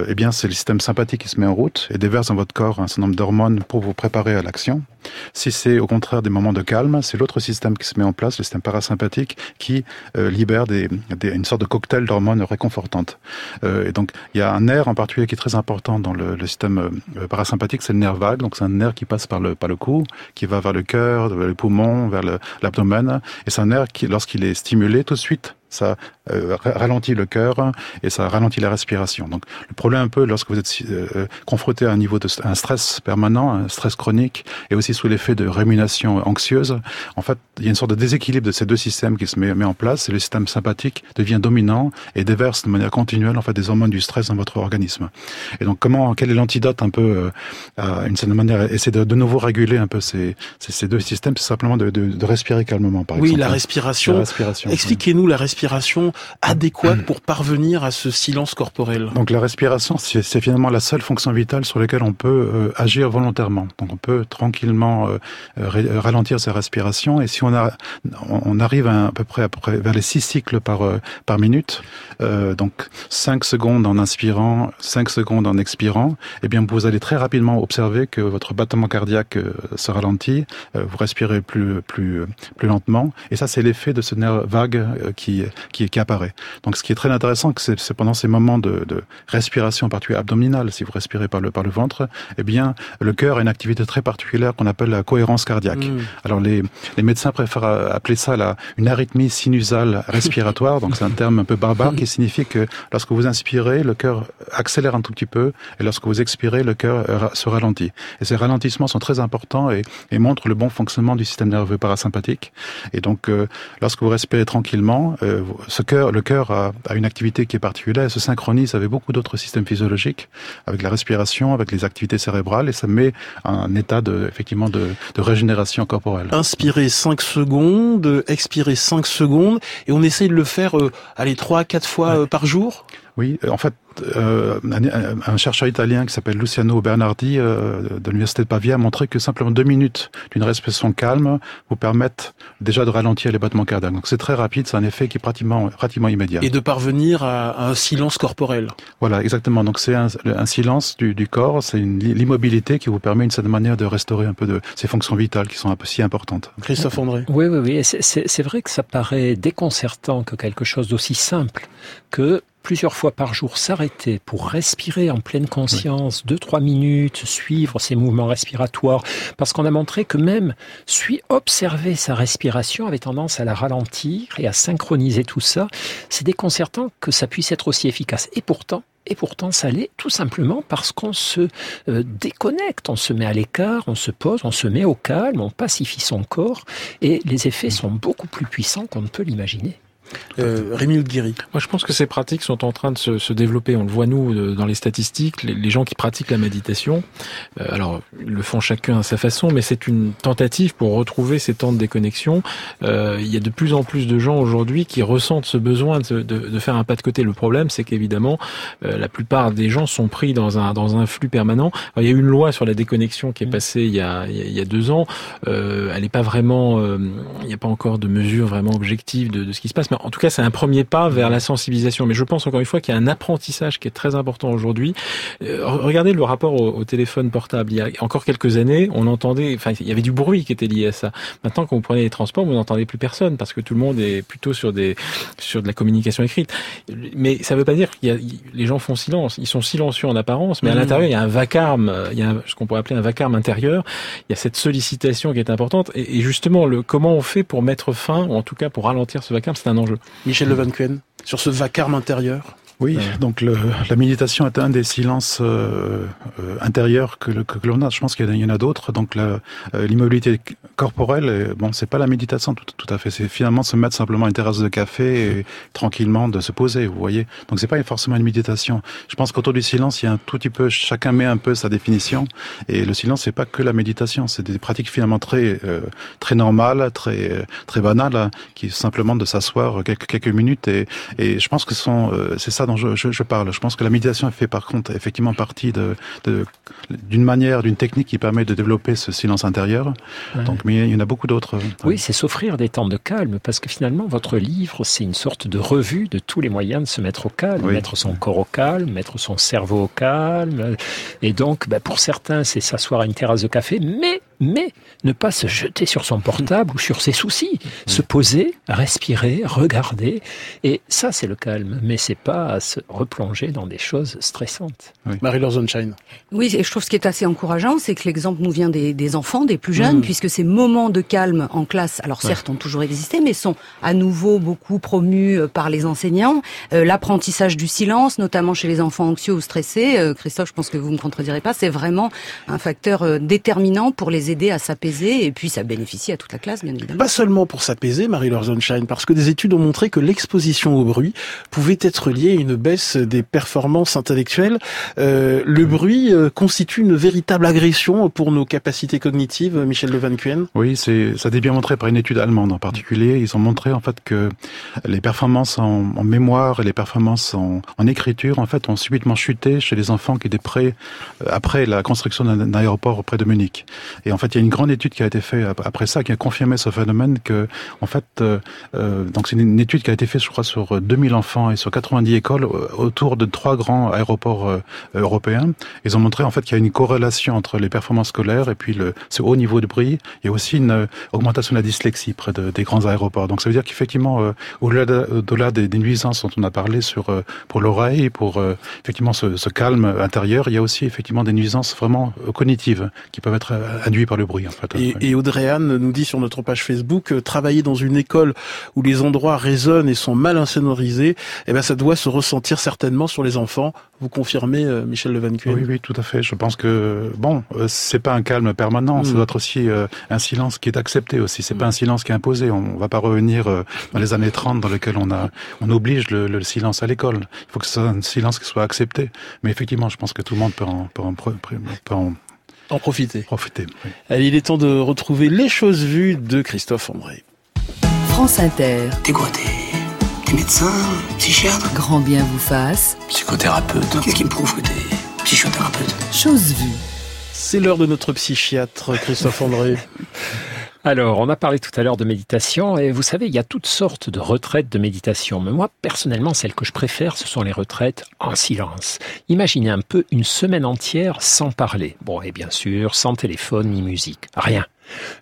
eh bien, c'est le système sympathique qui se met en route et déverse dans votre corps un certain nombre d'hormones pour vous préparer à l'action. Si c'est au contraire des moments de calme, c'est l'autre système qui se met en place, le système parasympathique, qui euh, libère une sorte de cocktail d'hormones réconfortantes. Euh, et donc, il y a un nerf en particulier qui est très important dans le, système euh, parasympathique, c'est le nerf vague. Donc, c'est un nerf qui passe par le, par le cou, qui va vers le cœur, vers le poumon, vers l'abdomen. Et c'est un nerf qui, lorsqu'il est stimulé, tout de suite, ça ralentit le cœur et ça ralentit la respiration. Donc le problème un peu lorsque vous êtes euh, confronté à un niveau de un stress permanent, un stress chronique et aussi sous l'effet de rémunération anxieuse, en fait il y a une sorte de déséquilibre de ces deux systèmes qui se met, met en place et le système sympathique devient dominant et déverse de manière continuelle en fait des hormones du stress dans votre organisme. Et donc comment quel est l'antidote un peu euh, à une certaine manière essayer de, de nouveau réguler un peu ces, ces, ces deux systèmes, c'est simplement de, de, de, respirer calmement par oui, exemple. La respiration. La respiration. Expliquez-nous la respiration adéquate pour parvenir à ce silence corporel. Donc la respiration, c'est finalement la seule fonction vitale sur laquelle on peut euh, agir volontairement. Donc on peut tranquillement euh, ralentir sa respiration. Et si on, a, on arrive à, à, peu près à peu près vers les six cycles par euh, par minute, donc 5 secondes en inspirant, 5 secondes en expirant, eh bien vous allez très rapidement observer que votre battement cardiaque se ralentit, vous respirez plus plus plus lentement. Et ça c'est l'effet de ce nerf vague qui qui, qui apparaît. Donc, ce qui est très intéressant, c'est pendant ces moments de, de respiration, en particulier abdominale, si vous respirez par le par le ventre, eh bien, le cœur a une activité très particulière qu'on appelle la cohérence cardiaque. Mmh. Alors, les, les médecins préfèrent appeler ça la, une arythmie sinusale respiratoire. donc, c'est un terme un peu barbare qui signifie que lorsque vous inspirez, le cœur accélère un tout petit peu, et lorsque vous expirez, le cœur se ralentit. Et ces ralentissements sont très importants et, et montrent le bon fonctionnement du système nerveux parasympathique. Et donc, euh, lorsque vous respirez tranquillement, euh, ce cœur, le cœur a, a, une activité qui est particulière, elle se synchronise avec beaucoup d'autres systèmes physiologiques, avec la respiration, avec les activités cérébrales, et ça met un état de, effectivement de, de régénération corporelle. Inspirer 5 secondes, expirer 5 secondes, et on essaye de le faire, euh, allez, 3 4 fois ouais. par jour? Oui, en fait, euh, un, un, chercheur italien qui s'appelle Luciano Bernardi euh, de l'université de Pavia a montré que simplement deux minutes d'une respiration calme vous permettent déjà de ralentir les battements cardiaques. Donc c'est très rapide, c'est un effet qui est pratiquement, pratiquement immédiat. Et de parvenir à, à un silence corporel. Voilà, exactement. Donc c'est un, un, silence du, du corps, c'est l'immobilité qui vous permet d'une certaine manière de restaurer un peu de ces fonctions vitales qui sont un peu si importantes. Christophe André. Oui, oui, oui. C'est vrai que ça paraît déconcertant que quelque chose d'aussi simple que plusieurs fois par jour s'arrêter pour respirer en pleine conscience, oui. deux, trois minutes, suivre ses mouvements respiratoires, parce qu'on a montré que même suis observer sa respiration avait tendance à la ralentir et à synchroniser tout ça. C'est déconcertant que ça puisse être aussi efficace. Et pourtant, et pourtant, ça l'est tout simplement parce qu'on se euh, déconnecte, on se met à l'écart, on se pose, on se met au calme, on pacifie son corps, et les effets sont beaucoup plus puissants qu'on ne peut l'imaginer. Euh, Rémi Guéry. Moi, je pense que ces pratiques sont en train de se, se développer. On le voit nous dans les statistiques, les, les gens qui pratiquent la méditation. Euh, alors, ils le font chacun à sa façon, mais c'est une tentative pour retrouver ces temps de déconnexion. Euh, il y a de plus en plus de gens aujourd'hui qui ressentent ce besoin de, de, de, faire un pas de côté. Le problème, c'est qu'évidemment, euh, la plupart des gens sont pris dans un dans un flux permanent. Alors, il y a eu une loi sur la déconnexion qui est passée il y a il y a deux ans. Euh, elle n'est pas vraiment, il n'y a pas encore de mesures vraiment objectives de, de ce qui se passe. Mais en tout cas, c'est un premier pas vers la sensibilisation. Mais je pense encore une fois qu'il y a un apprentissage qui est très important aujourd'hui. Euh, regardez le rapport au, au, téléphone portable. Il y a encore quelques années, on entendait, enfin, il y avait du bruit qui était lié à ça. Maintenant, quand vous prenez les transports, vous n'entendez plus personne parce que tout le monde est plutôt sur des sur de la communication écrite. Mais ça ne veut pas dire qu'il y a les gens font silence. Ils sont silencieux en apparence, mais à l'intérieur, il y a un vacarme. Il y a ce qu'on pourrait appeler un vacarme intérieur. Il y a cette sollicitation qui est importante. Et, et justement, le comment on fait pour mettre fin, ou en tout cas pour ralentir ce vacarme, c'est un enjeu. Michel Levancuen, sur ce vacarme intérieur Oui, donc le, la méditation est un des silences euh, euh, intérieurs que, le- que, que l'on a. Je pense qu'il y en a- d'autres. Donc la- euh, l'immobilité corporelle, euh, bon, c'est pas la méditation tout, tout à fait. C'est finalement se mettre simplement à une terrasse de café et tranquillement de se poser. Vous voyez. Donc c'est pas forcément une méditation. Je pense qu'autour du silence, il y a un tout petit peu. Chacun met un peu sa définition. Et le silence, c'est pas que la méditation. C'est des pratiques finalement très euh, très normales, très euh, très banales, hein, qui est simplement de s'asseoir quelques quelques minutes. Et, et je pense que ce sont euh, c'est ça dont je, je, je parle. Je pense que la méditation fait par contre effectivement partie de de- d'une manière, d'une technique qui permet de développer ce silence intérieur. Ouais. Donc, mais il y en a beaucoup d'autres. Oui, c'est s'offrir des temps de calme, parce que finalement, votre livre, c'est une sorte de revue de tous les moyens de se mettre au calme, Oui. mettre son corps au calme, mettre son cerveau au calme. Et donc, bah, pour certains, c'est s'asseoir à une terrasse de café, mais, mais, ne pas se jeter sur son portable ou sur ses soucis. Se poser, respirer, regarder. Et ça, c'est le calme. Mais c'est pas se replonger dans des choses stressantes. Marie-Laure Zonshine. Oui, et je trouve ce qui est assez encourageant, c'est que l'exemple nous vient des, des enfants, des plus jeunes, Mhm. puisque ces moments de calme en classe, alors certes, ont toujours existé, mais sont à nouveau beaucoup promus euh, par les enseignants. Euh, L'apprentissage du silence, notamment chez les enfants anxieux ou stressés, euh, Christophe, je pense que vous me contredirez pas, c'est vraiment un facteur euh, déterminant pour les aider à s'apaiser, et puis ça bénéficie à toute la classe, bien évidemment. Pas seulement pour s'apaiser, Marie-Laure Zonshine, parce que des études ont montré que l'exposition au bruit pouvait être liée à une baisse des performances intellectuelles. Euh, le bruit euh, constitue une véritable agression pour nos capacités cognitives, Michel Le Van Cuen. Oui, c'est ça a été bien montré par une étude allemande en particulier. Ils ont montré en fait que les performances en, en mémoire et les performances en, en écriture en fait ont subitement chuté chez les enfants qui étaient près euh, après la construction d'un d'un aéroport près de Munich. Et en fait, il y a une grande étude qui a été faite ap- après ça qui a confirmé ce phénomène que en fait euh, euh, donc c'est une étude qui a été faite je crois sur 2000 enfants et sur 90 écoles euh, autour de trois grands aéroports euh, européens. Ils ont montré en fait qu'il y a une corrélation entre les performances scolaires et puis le ce haut niveau de bruit. Il y a aussi une euh, augmentation de la dyslexie près de, des grands aéroports. Donc ça veut dire qu'effectivement, euh, au-delà de- au-delà des, nuisances dont on a parlé sur euh, pour l'oreille, pour euh, effectivement ce, ce calme intérieur, il y a aussi effectivement des nuisances vraiment euh, cognitives qui peuvent être euh, par le bruit en fait. Et, et Audrey Anne nous dit sur notre page Facebook, euh, travailler dans une école où les endroits résonnent et sont mal insonorisés, eh ben ça doit se ressentir certainement sur les enfants. Vous confirmez, euh, Michel Le Van Cuen Oui, oui, tout à fait. Je pense que bon, euh, c'est pas un calme permanent. Ça Mm. doit être aussi euh, un silence qui est accepté aussi. C'est pas un silence qui est imposé. On va pas revenir dans les années 30 dans lesquelles on a, on oblige le, le silence à l'école. Il faut que ce soit un silence qui soit accepté. Mais effectivement, je pense que tout le monde peut en, peut en, pre- pre- peut en En profiter. profiter. oui. Allez, il est temps de retrouver les choses vues de Christophe André. France Inter, T'es quoi T'es t'es médecin Psychiatre? Grand bien vous fasse, Psychothérapeute Qu'est-ce qui me prouve que t'es psychothérapeute? Chose vue. C'est l'heure de notre psychiatre, Christophe André. <laughs> Alors, on a parlé tout à l'heure de méditation et vous savez, il y a toutes sortes de retraites de méditation. Mais moi, personnellement, celles que je préfère, ce sont les retraites en silence. Imaginez un peu une semaine entière sans parler. Bon, et bien sûr, sans téléphone ni musique. Rien.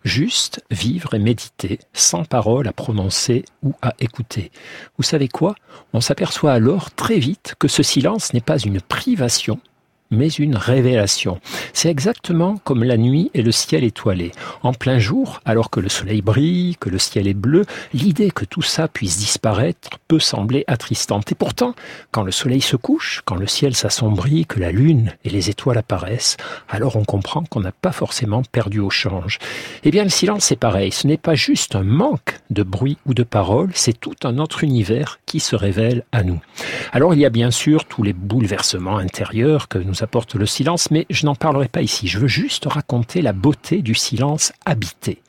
Juste vivre et méditer, sans parole à prononcer ou à écouter. Vous savez quoi? On s'aperçoit alors très vite que ce silence n'est pas une privation, mais une révélation. C'est exactement comme la nuit et le ciel étoilé. En plein jour, alors que le soleil brille, que le ciel est bleu, l'idée que tout ça puisse disparaître peut sembler attristante. Et pourtant, quand le soleil se couche, quand le ciel s'assombrit, que la lune et les étoiles apparaissent, alors on comprend qu'on n'a pas forcément perdu au change. Eh bien, le silence, c'est pareil. Ce n'est pas juste un manque de bruit ou de parole, c'est tout un autre univers qui se révèle à nous. Alors, il y a bien sûr tous les bouleversements intérieurs que nous apporte le silence, mais je n'en parlerai pas ici. Je veux juste raconter la beauté du silence habité.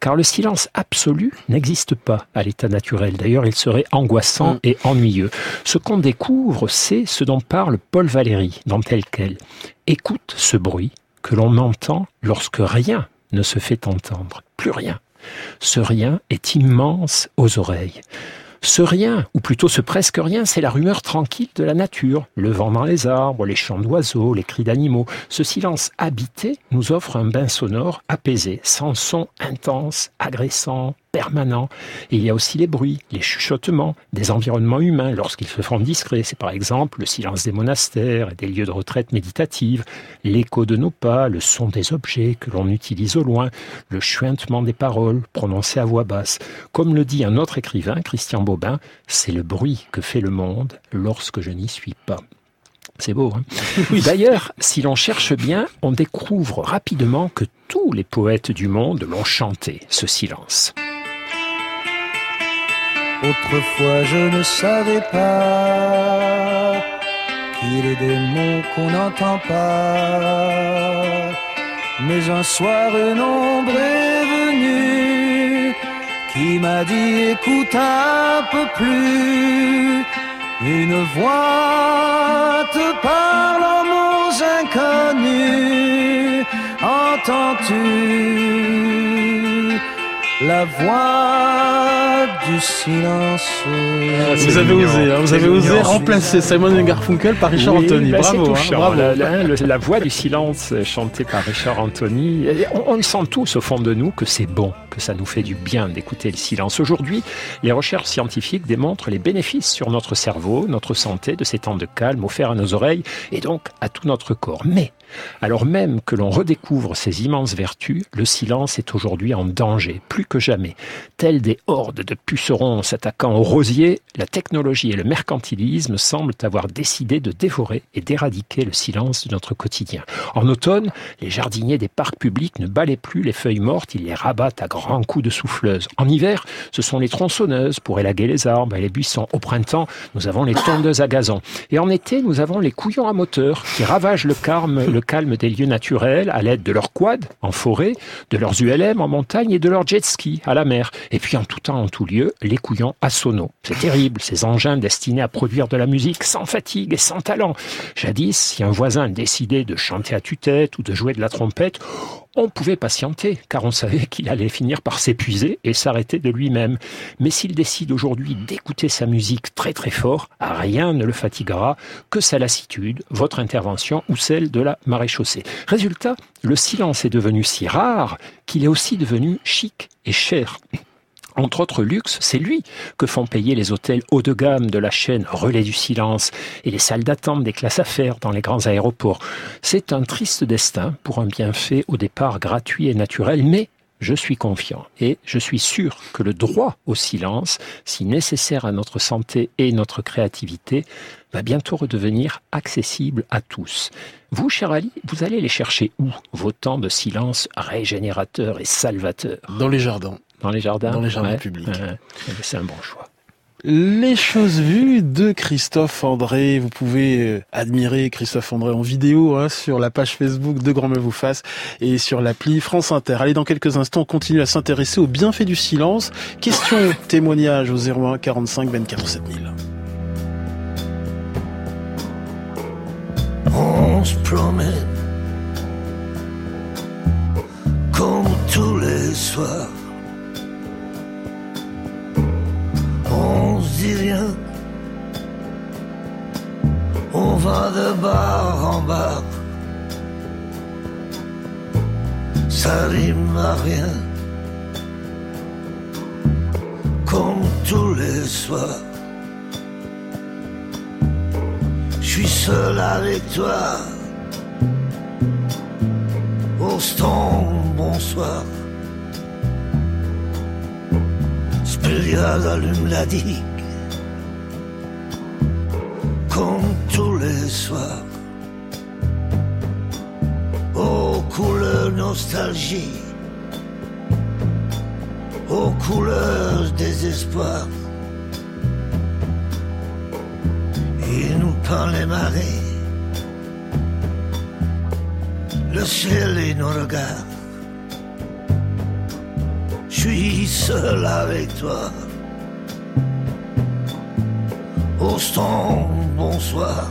Car le silence absolu n'existe pas à l'état naturel. D'ailleurs, il serait angoissant Mm. et ennuyeux. Ce qu'on découvre, c'est ce dont parle Paul Valéry dans tel quel. Écoute ce bruit que l'on entend lorsque rien ne se fait entendre. Plus rien. Ce rien est immense aux oreilles. Ce rien, ou plutôt ce presque rien, c'est la rumeur tranquille de la nature, le vent dans les arbres, les chants d'oiseaux, les cris d'animaux. Ce silence habité nous offre un bain sonore apaisé, sans son intense, agressant, permanent. Et il y a aussi les bruits, les chuchotements des environnements humains lorsqu'ils se font discrets. C'est par exemple le silence des monastères et des lieux de retraite méditative, l'écho de nos pas, le son des objets que l'on utilise au loin, le chuintement des paroles prononcées à voix basse. Comme le dit un autre écrivain, Christian Bobin, c'est le bruit que fait le monde lorsque je n'y suis pas. C'est beau. Hein? <laughs> D'ailleurs, si l'on cherche bien, on découvre rapidement que tous les poètes du monde l'ont chanté, ce silence. Autrefois je ne savais pas qu'il est des mots qu'on n'entend pas. Mais un soir une ombre est venue qui m'a dit écoute un peu plus. Une voix te parle en mots inconnus. Entends-tu? La voix du silence Vous avez osé, hein, vous avez osé remplacer Simon Garfunkel par Richard Oui, Anthony. bah, c'est Bravo, hein, bravo. La, la- le- la voix du silence euh, chantée par Richard Anthony. On, on le sent tous au fond de nous que c'est bon, que ça nous fait du bien d'écouter le silence. Aujourd'hui, les recherches scientifiques démontrent les bénéfices sur notre cerveau, notre santé de ces temps de calme offerts à nos oreilles et donc à tout notre corps. Mais alors même que l'on redécouvre ses immenses vertus, le silence est aujourd'hui en danger, plus que jamais. Tels des hordes de pucerons s'attaquant aux rosiers, la technologie et le mercantilisme semblent avoir décidé de dévorer et d'éradiquer le silence de notre quotidien. En automne, les jardiniers des parcs publics ne balaient plus les feuilles mortes, ils les rabattent à grands coups de souffleuse. En hiver, ce sont les tronçonneuses pour élaguer les arbres et les buissons. Au printemps, nous avons les tondeuses à gazon. Et en été, nous avons les couillons à moteur qui ravagent le calme, des lieux naturels à l'aide de leurs quads en forêt, de leurs ULM en montagne et de leurs jet skis à la mer. Et puis en tout temps, en tout lieu, les couillons à sono. C'est terrible, ces engins destinés à produire de la musique sans fatigue et sans talent. Jadis, si un voisin décidait de chanter à tue-tête ou de jouer de la trompette, on pouvait patienter, car on savait qu'il allait finir par s'épuiser et s'arrêter de lui-même. Mais s'il décide aujourd'hui d'écouter sa musique très très fort, rien ne le fatiguera que sa lassitude, votre intervention ou celle de la maréchaussée. Résultat, le silence est devenu si rare qu'il est aussi devenu chic et cher. Entre autres luxe, c'est lui que font payer les hôtels haut de gamme de la chaîne Relais du Silence et les salles d'attente des classes affaires dans les grands aéroports. C'est un triste destin pour un bienfait au départ gratuit et naturel, mais je suis confiant et je suis sûr que le droit au silence, si nécessaire à notre santé et notre créativité, va bientôt redevenir accessible à tous. Vous, cher Ali, vous allez les chercher où, vos temps de silence régénérateurs et salvateurs? Dans les jardins. Dans les jardins Dans les jardins Ouais, publics. ouais. C'est un bon choix. Les choses vues de Christophe André. Vous pouvez euh, admirer Christophe André en vidéo hein, sur la page Facebook de Grand Me vous fasse et sur l'appli France Inter. Allez, dans quelques instants, on continue à s'intéresser aux bienfaits du silence. Question, témoignage au 01 45 24 7000. On se promène comme tous les soirs. Va de bar en bar. Ça rime à rien. Comme tous les soirs. Je suis seul avec toi. Austin, bonsoir. Spéliade allume la digue. Soirs. Aux couleurs nostalgie. Aux couleurs désespoir. Il nous peint les marées, le ciel et nos regards. Je suis seul avec toi. Austin, bonsoir.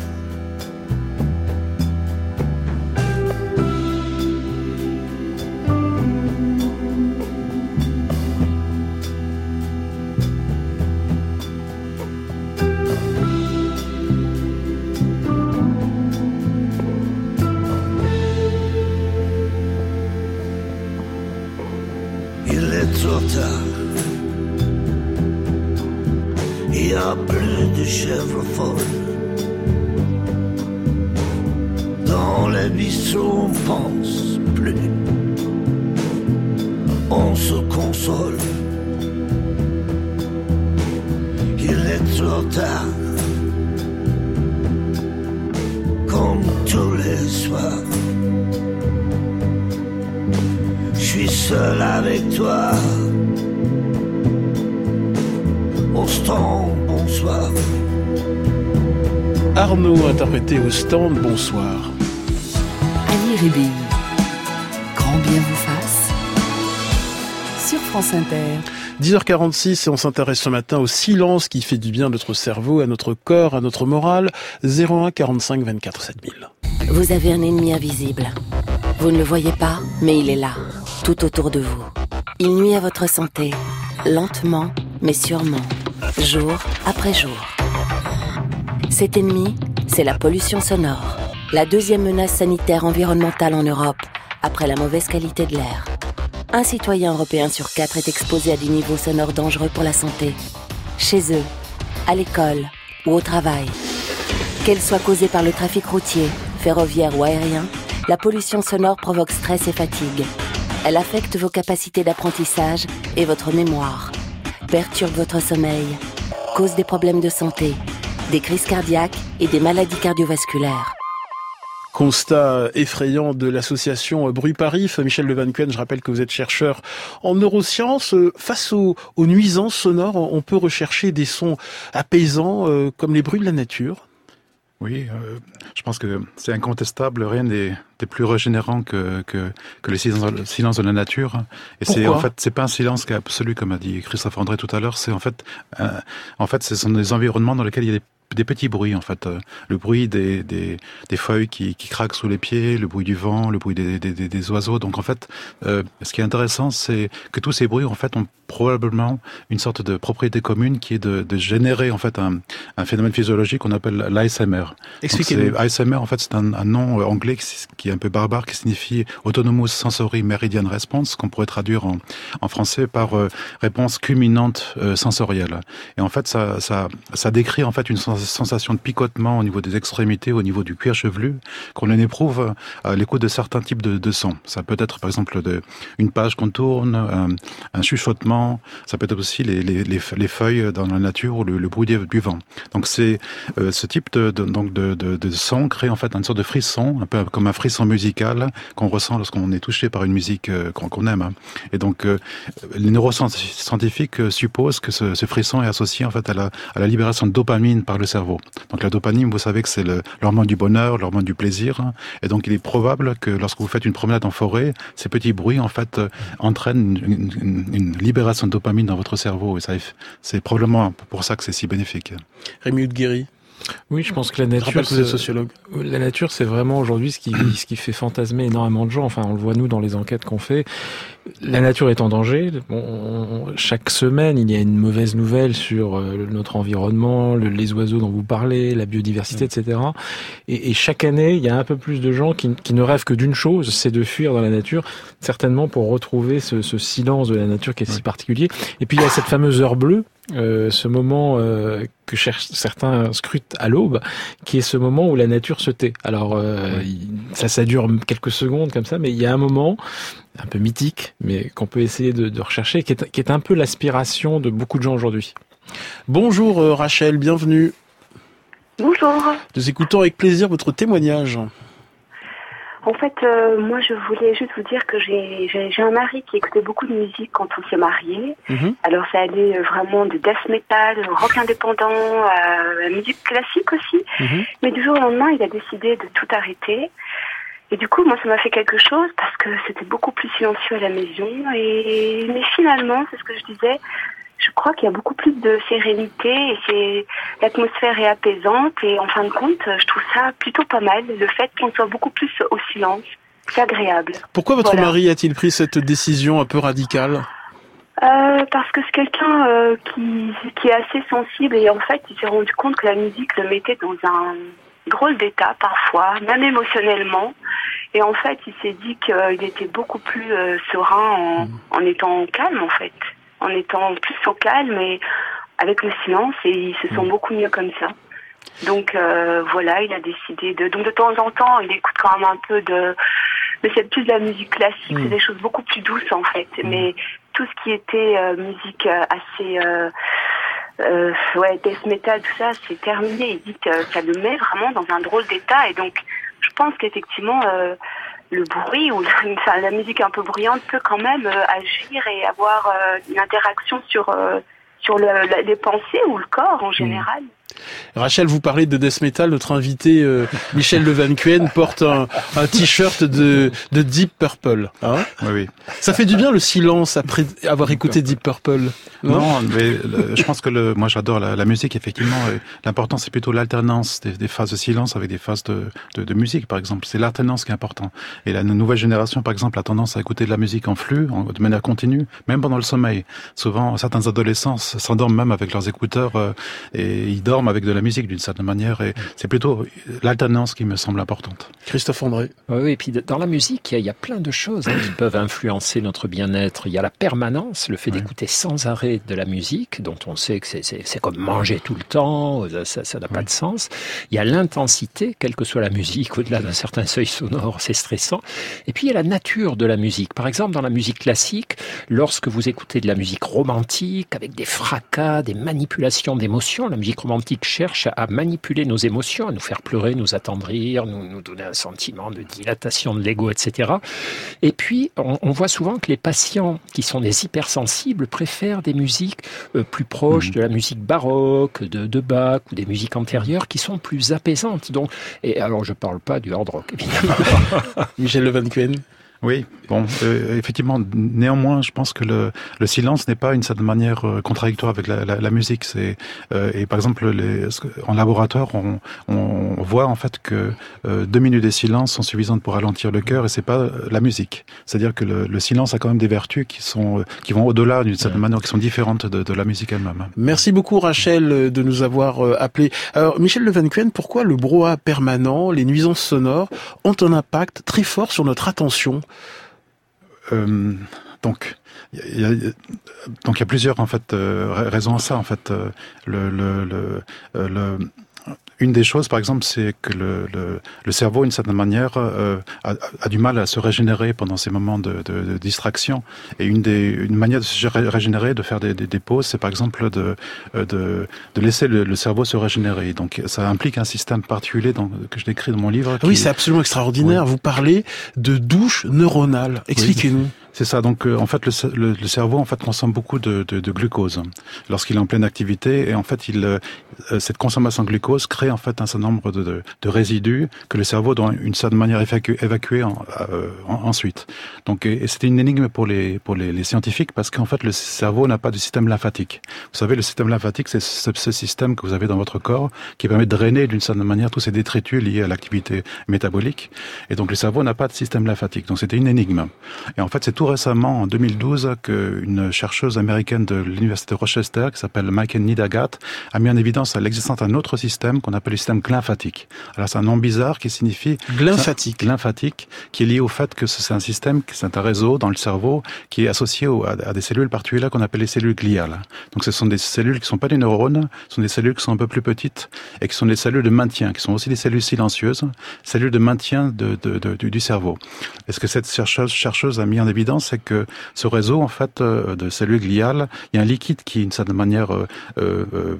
il est trop tard. Il n'y a plus de chèvres folles. Dans les bistrots, on pense plus. On se console. Il est trop tard. Comme tous les soirs. Seul avec toi. Au stand, bonsoir. Arnaud interprété au stand, bonsoir. Ali Ribéi. Grand bien vous fasse. Sur France Inter. 10h46 et on s'intéresse ce matin au silence qui fait du bien à notre cerveau, à notre corps, à notre morale. 01 45 24 7000. Vous avez un ennemi invisible. Vous ne le voyez pas, mais il est là, tout autour de vous. Il nuit à votre santé, lentement, mais sûrement, jour après jour. Cet ennemi, c'est la pollution sonore, la deuxième menace sanitaire environnementale en Europe, après la mauvaise qualité de l'air. Un citoyen européen sur quatre est exposé à des niveaux sonores dangereux pour la santé, chez eux, à l'école ou au travail. Qu'elle soit causée par le trafic routier, ferroviaire ou aérien, la pollution sonore provoque stress et fatigue. Elle affecte vos capacités d'apprentissage et votre mémoire, perturbe votre sommeil, cause des problèmes de santé, des crises cardiaques et des maladies cardiovasculaires. Constat effrayant de l'association Bruit Paris. Michel Levancuen, je rappelle que vous êtes chercheur en neurosciences. Face aux, aux nuisances sonores, on peut rechercher des sons apaisants euh, comme les bruits de la nature. Oui, euh, je pense que c'est incontestable. Rien n'est plus régénérant que, que, que le silence, le silence de la nature. Et c'est en fait, c'est pas un silence qui est absolu, comme a dit Christophe André tout à l'heure. C'est en fait, euh, en fait, ce sont des environnements dans lesquels il y a des des petits bruits en fait, le bruit des, des, des feuilles qui, qui, craquent sous les pieds, le bruit du vent, le bruit des, des, des oiseaux. Donc en fait, euh, ce qui est intéressant, c'est que tous ces bruits en fait ont probablement une sorte de propriété commune qui est de, de générer en fait un, un phénomène physiologique qu'on appelle l'ASMR. Expliquez-nous. ASMR en fait c'est un, un, nom anglais qui est un peu barbare qui signifie Autonomous Sensory Meridian Response qu'on pourrait traduire en, en français par euh, réponse culminante euh, sensorielle. Et en fait ça, ça, ça décrit en fait une sensation sensation de picotement au niveau des extrémités, au niveau du cuir chevelu, qu'on en éprouve à l'écoute de certains types de, sons. Ça peut être par exemple une page qu'on tourne, un, un, chuchotement, ça peut être aussi les, les, les, les feuilles dans la nature ou le, bruit du vent. Donc c'est euh, ce type de, son crée en fait une sorte de frisson, un peu comme un frisson musical qu'on ressent lorsqu'on est touché par une musique euh, qu'on aime. Et donc euh, les neuroscientifiques supposent que ce, frisson est associé en fait à la libération de dopamine par le cerveau. Donc la dopamine, vous savez que c'est l'hormone du bonheur, l'hormone du plaisir, et donc il est probable que lorsque vous faites une promenade en forêt, ces petits bruits en fait euh, entraînent une, une, une libération de dopamine dans votre cerveau, et ça c'est probablement pour ça que c'est si bénéfique. Rémi Guéry. Oui, je pense que la nature, que vous êtes sociologue. La nature, c'est vraiment aujourd'hui ce qui, ce qui fait fantasmer énormément de gens. Enfin, on le voit nous dans les enquêtes qu'on fait. La nature est en danger. On, chaque semaine, il y a une mauvaise nouvelle sur euh, notre environnement, le, les oiseaux dont vous parlez, la biodiversité, mmh. etc. Et, et, chaque année, il y a un peu plus de gens qui, qui ne rêvent que d'une chose, c'est de fuir dans la nature, certainement pour retrouver ce, ce silence de la nature qui est oui. si particulier. Et puis il y a cette fameuse heure bleue euh, ce moment euh, que cherchent certains scrutent à l'aube, qui est ce moment où la nature se tait. Alors euh, oui. ça, ça dure quelques secondes comme ça, mais il y a un moment un peu mythique, mais qu'on peut essayer de, de rechercher, qui est, qui est, un peu l'aspiration de beaucoup de gens aujourd'hui. Bonjour euh, Rachel, bienvenue. Bonjour. Nous écoutons avec plaisir votre témoignage. En fait, euh, moi, je voulais juste vous dire que j'ai un mari qui écoutait beaucoup de musique quand on s'est mariés. Mm -hmm. Alors, ça allait vraiment de death metal, rock indépendant, à la musique classique aussi. Mm -hmm. Mais du jour au lendemain, il a décidé de tout arrêter. Et du coup, moi, ça m'a fait quelque chose parce que c'était beaucoup plus silencieux à la maison. Et mais finalement, c'est ce que je disais, je crois qu'il y a beaucoup plus de sérénité et c'est l'atmosphère est apaisante et en fin de compte, je trouve ça plutôt pas mal le fait qu'on soit beaucoup plus au silence. C'est agréable. Pourquoi votre voilà. mari a-t-il pris cette décision un peu radicale? Euh, parce que c'est quelqu'un euh, qui, qui est assez sensible et en fait il s'est rendu compte que la musique le mettait dans un drôle d'état parfois, même émotionnellement. Et en fait il s'est dit qu'il était beaucoup plus euh, serein en, mmh. en étant calme en fait en étant plus au calme et avec le silence et ils se sent beaucoup mieux comme ça. Donc euh, voilà, il a décidé de. Donc de temps en temps, il écoute quand même un peu de. Mais c'est plus de la musique classique, Mm. c'est des choses beaucoup plus douces en fait. Mais tout ce qui était euh, musique euh, assez. Euh, euh, ouais, death metal, tout ça, c'est terminé. Il dit que ça le met vraiment dans un drôle d'état. Et donc, je pense qu'effectivement, euh, le bruit ou la, <laughs> enfin, la musique un peu bruyante peut quand même euh, agir et avoir euh, une interaction sur, euh, sur le, la- les pensées ou le corps en général. Rachel, vous parlez de death metal. Notre invité euh, Michel Le Van Cuen porte un, un t-shirt de, de Deep Purple. Hein Oui, oui. Ça fait du bien le silence après avoir écouté Deep Purple. Non, mais le- je pense que le, moi j'adore la, la musique effectivement. L'important c'est plutôt l'alternance des, des phases de silence avec des phases de, de, de musique par exemple. C'est l'alternance qui est important. Et la nouvelle génération par exemple a tendance à écouter de la musique en flux, en- de manière continue, même pendant le sommeil. Souvent certains adolescents s'endorment même avec leurs écouteurs euh, et ils dorment avec de la musique d'une certaine manière. Et c'est plutôt l'alternance qui me semble importante. Christophe André. Oui, et puis dans la musique, il y a, il y a plein de choses hein, qui peuvent influencer notre bien-être. Il y a la permanence, le fait d'écouter sans arrêt de la musique, dont on sait que c'est- c'est c'est comme manger tout le temps, euh, ça ça n'a pas de sens. Il y a l'intensité, quelle que soit la musique, au-delà d'un certain seuil sonore, c'est stressant. Et puis il y a la nature de la musique. Par exemple, dans la musique classique, lorsque vous écoutez de la musique romantique, avec des fracas, des manipulations d'émotions, la musique romantique cherche à manipuler nos émotions, à nous faire pleurer, nous attendrir, nous, nous donner un sentiment de dilatation de l'ego, etc. Et puis, on, on voit souvent que les patients qui sont des hypersensibles préfèrent des musiques euh, plus proches de la musique baroque, de, de Bach ou des musiques antérieures qui sont plus apaisantes. Donc, et alors, je parle pas du hard rock, évidemment. <laughs> Michel Le Van Cuen. Oui, bon, euh, effectivement, néanmoins, je pense que le, le silence n'est pas une certaine manière euh, contradictoire avec la, la, la musique. C'est euh, et par exemple, les, en laboratoire, on, on voit en fait que euh, deux minutes de silence sont suffisantes pour ralentir le cœur, et c'est pas euh, la musique. C'est-à-dire que le, le silence a quand même des vertus qui sont euh, qui vont au-delà d'une certaine manière, qui sont différentes de, de la musique elle-même. Merci beaucoup Rachel de nous avoir appelé. Alors Michel Le Van Cuen, pourquoi le brouhaha permanent, les nuisances sonores ont un impact très fort sur notre attention? Euh, donc, il y a, donc il y a plusieurs en fait euh, ra- raisons à ça. En fait, Euh, le, le, le, euh, le- une des choses, par exemple, c'est que le, le, le cerveau, d'une certaine manière, euh, a, a du mal à se régénérer pendant ces moments de, de, de distraction. Et une des une manière de se ré- régénérer, de faire des, des, des pauses, c'est par exemple de, euh, de, de laisser le, le cerveau se régénérer. Donc, ça implique un système particulier dans, que je décris dans mon livre. Ah Oui, c'est absolument extraordinaire. Vous parlez de douche neuronale. Expliquez-nous. C'est ça. Donc, euh, en fait, le, le, le cerveau en fait consomme beaucoup de, de, de glucose lorsqu'il est en pleine activité, et en fait, il, euh, euh, cette consommation de glucose crée en fait un certain nombre de, de, résidus que le cerveau doit une certaine manière évacuer, évacuer en- euh, en- ensuite. Donc, et c'était une énigme pour les pour les, les scientifiques parce qu'en fait, le cerveau n'a pas de système lymphatique. Vous savez, le système lymphatique, c'est ce, ce système que vous avez dans votre corps qui permet de drainer d'une certaine manière tous ces détritus liés à l'activité métabolique. Et donc, le cerveau n'a pas de système lymphatique. Donc, c'était une énigme. Et en fait, c'est tout récemment, en 2012, qu'une chercheuse américaine de l'université de Rochester, qui s'appelle Michael Nidagat, a mis en évidence l'existence d'un autre système qu'on appelle le système glymphatique. Alors, c'est un nom bizarre qui signifie... Glymphatique. Lymphatique, qui est lié au fait que c'est un système, c'est un réseau dans le cerveau qui est associé au- à, des cellules particulières qu'on appelle les cellules gliales. Donc, ce sont des cellules qui sont pas des neurones, ce sont des cellules qui sont un peu plus petites et qui sont des cellules de maintien, qui sont aussi des cellules silencieuses, cellules de maintien de, de- de- du, du cerveau. Et ce que cette chercheuse, chercheuse a mis en évidence, c'est que ce réseau, en fait, euh, de cellules gliales, il y a un liquide qui, d'une certaine manière, euh, euh,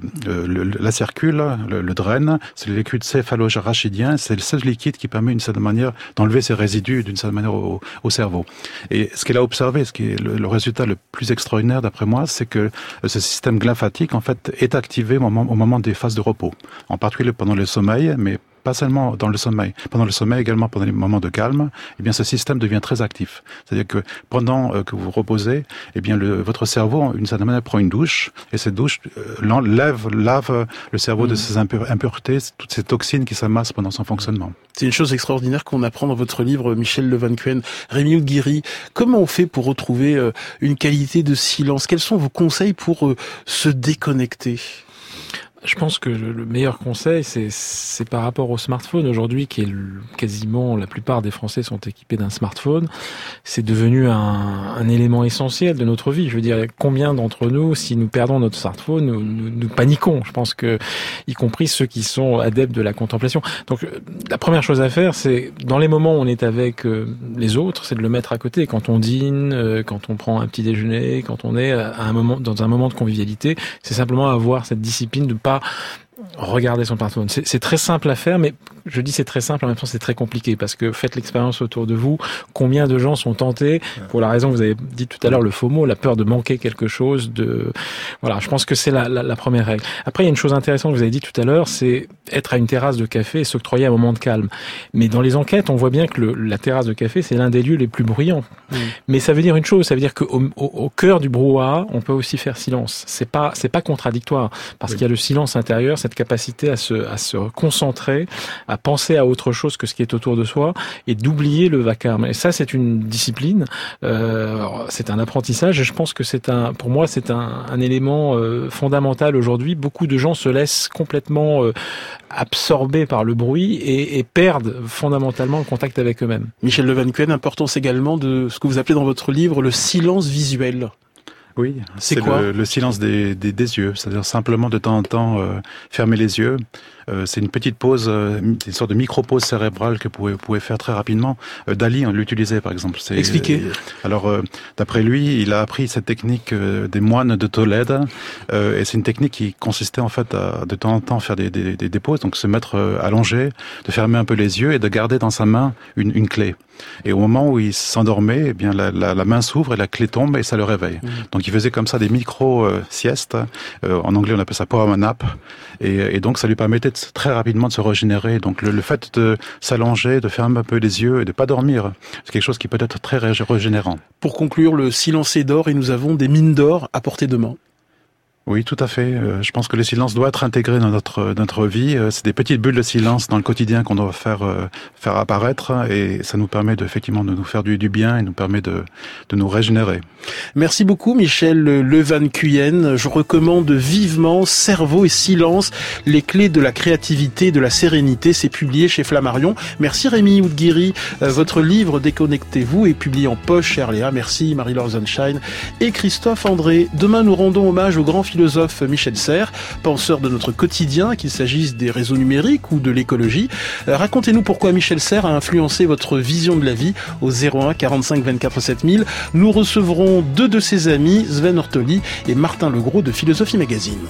la circule, le, draine. C'est le liquide céphalorachidien. C'est le seul liquide qui permet, d'une certaine manière, d'enlever ces résidus, d'une certaine manière, au, au cerveau. Et ce qu'elle a observé, ce qui est le, le résultat le plus extraordinaire, d'après moi, c'est que ce système glymphatique, en fait, est activé au moment, au moment des phases de repos. En particulier pendant le sommeil, mais pas seulement dans le sommeil, pendant le sommeil également pendant les moments de calme, eh bien ce système devient très actif. C'est-à-dire que pendant euh, que vous reposez, eh bien le, votre cerveau, d'une certaine manière, prend une douche et cette douche euh, l'enlève, lave le cerveau de ses impur- impuretés, toutes ces toxines qui s'amassent pendant son fonctionnement. C'est une chose extraordinaire qu'on apprend dans votre livre, Michel Le Van Cuen. Rémi Oudguiri, comment on fait pour retrouver euh, une qualité de silence? Quels sont vos conseils pour euh, se déconnecter? Je pense que le meilleur conseil, c'est par rapport au smartphone aujourd'hui, qui est quasiment la plupart des Français sont équipés d'un smartphone. C'est devenu un, un, élément essentiel de notre vie. Je veux dire, combien d'entre nous, si nous perdons notre smartphone, nous, nous, paniquons. Je pense que, y compris ceux qui sont adeptes de la contemplation. Donc, la première chose à faire, c'est dans les moments où on est avec euh, les autres, c'est de le mettre à côté. Quand on dîne, euh, quand on prend un petit déjeuner, quand on est à un moment dans un moment de convivialité, c'est simplement avoir cette discipline de pas. Regarder son smartphone. C'est très simple à faire, mais je dis c'est très simple, en même temps c'est très compliqué parce que faites l'expérience autour de vous. Combien de gens sont tentés pour la raison que vous avez dit tout à l'heure, le faux mot, la peur de manquer quelque chose. De voilà, je pense que c'est la, la, la, première règle. Après, il y a une chose intéressante que vous avez dit tout à l'heure, c'est être à une terrasse de café et s'octroyer un moment de calme. Mais dans les enquêtes, on voit bien que le, la terrasse de café c'est l'un des lieux les plus bruyants. Mais ça veut dire une chose, ça veut dire qu'au au, au cœur du brouhaha, on peut aussi faire silence. C'est pas c'est pas contradictoire parce oui. qu'il y a le silence intérieur, cette capacité à se concentrer à penser à autre chose que ce qui est autour de soi et d'oublier le vacarme. Et ça, c'est une discipline, euh, c'est un apprentissage et je pense que c'est un, pour moi, c'est un, un, élément euh, fondamental aujourd'hui. Beaucoup de gens se laissent complètement euh, absorbés par le bruit et, et, perdent fondamentalement le contact avec eux-mêmes. Michel Levancuen, importance également de ce que vous appelez dans votre livre le silence visuel. Oui, c'est le, le, silence des, des, des yeux, c'est-à-dire simplement de temps en temps euh, fermer les yeux. Euh, c'est une petite pause, euh, une sorte de micro-pause cérébrale que vous pouvez, vous pouvez faire très rapidement. Euh, Dali on l'utilisait par exemple. Expliquez. alors, d'après lui, il a appris cette technique des moines de Tolède, et c'est une technique qui consistait en fait à de temps en temps faire des, des, des pauses, donc se mettre allongé, de fermer un peu les yeux et de garder dans sa main une, une clé. Et au moment où il s'endormait, eh bien la, la, la main s'ouvre et la clé tombe et ça le réveille. Mmh. Donc il faisait comme ça des micro siestes. Euh, en anglais, on appelle ça power nap. Et, et, donc ça lui permettait de, très rapidement de se régénérer. Donc le, fait de s'allonger, de fermer un peu les yeux et de pas dormir, c'est quelque chose qui peut être très régénérant. Pour conclure, le silence est d'or et nous avons des mines d'or à portée de main. Oui, tout à fait. Euh, je pense que le silence doit être intégré dans notre notre vie. Euh, c'est des petites bulles de silence dans le quotidien qu'on doit faire euh, faire apparaître, et ça nous permet de, effectivement de nous faire du, du bien et nous permet de de nous régénérer. Merci beaucoup, Michel Levan Cuyen. Je recommande vivement Cerveau et silence, les clés de la créativité, de la sérénité. C'est publié chez Flammarion. Merci Rémi Oudguiri. Votre livre Déconnectez-vous est publié en poche chez Léa. Merci Marie-Laure Sunshine et Christophe André. Demain, nous rendons hommage au grand philosophe Michel Serres, penseur de notre quotidien, qu'il s'agisse des réseaux numériques ou de l'écologie. Racontez-nous pourquoi Michel Serres a influencé votre vision de la vie au 01 45 24 7000. Nous recevrons deux de ses amis, Sven Ortoli et Martin Legros de Philosophie Magazine.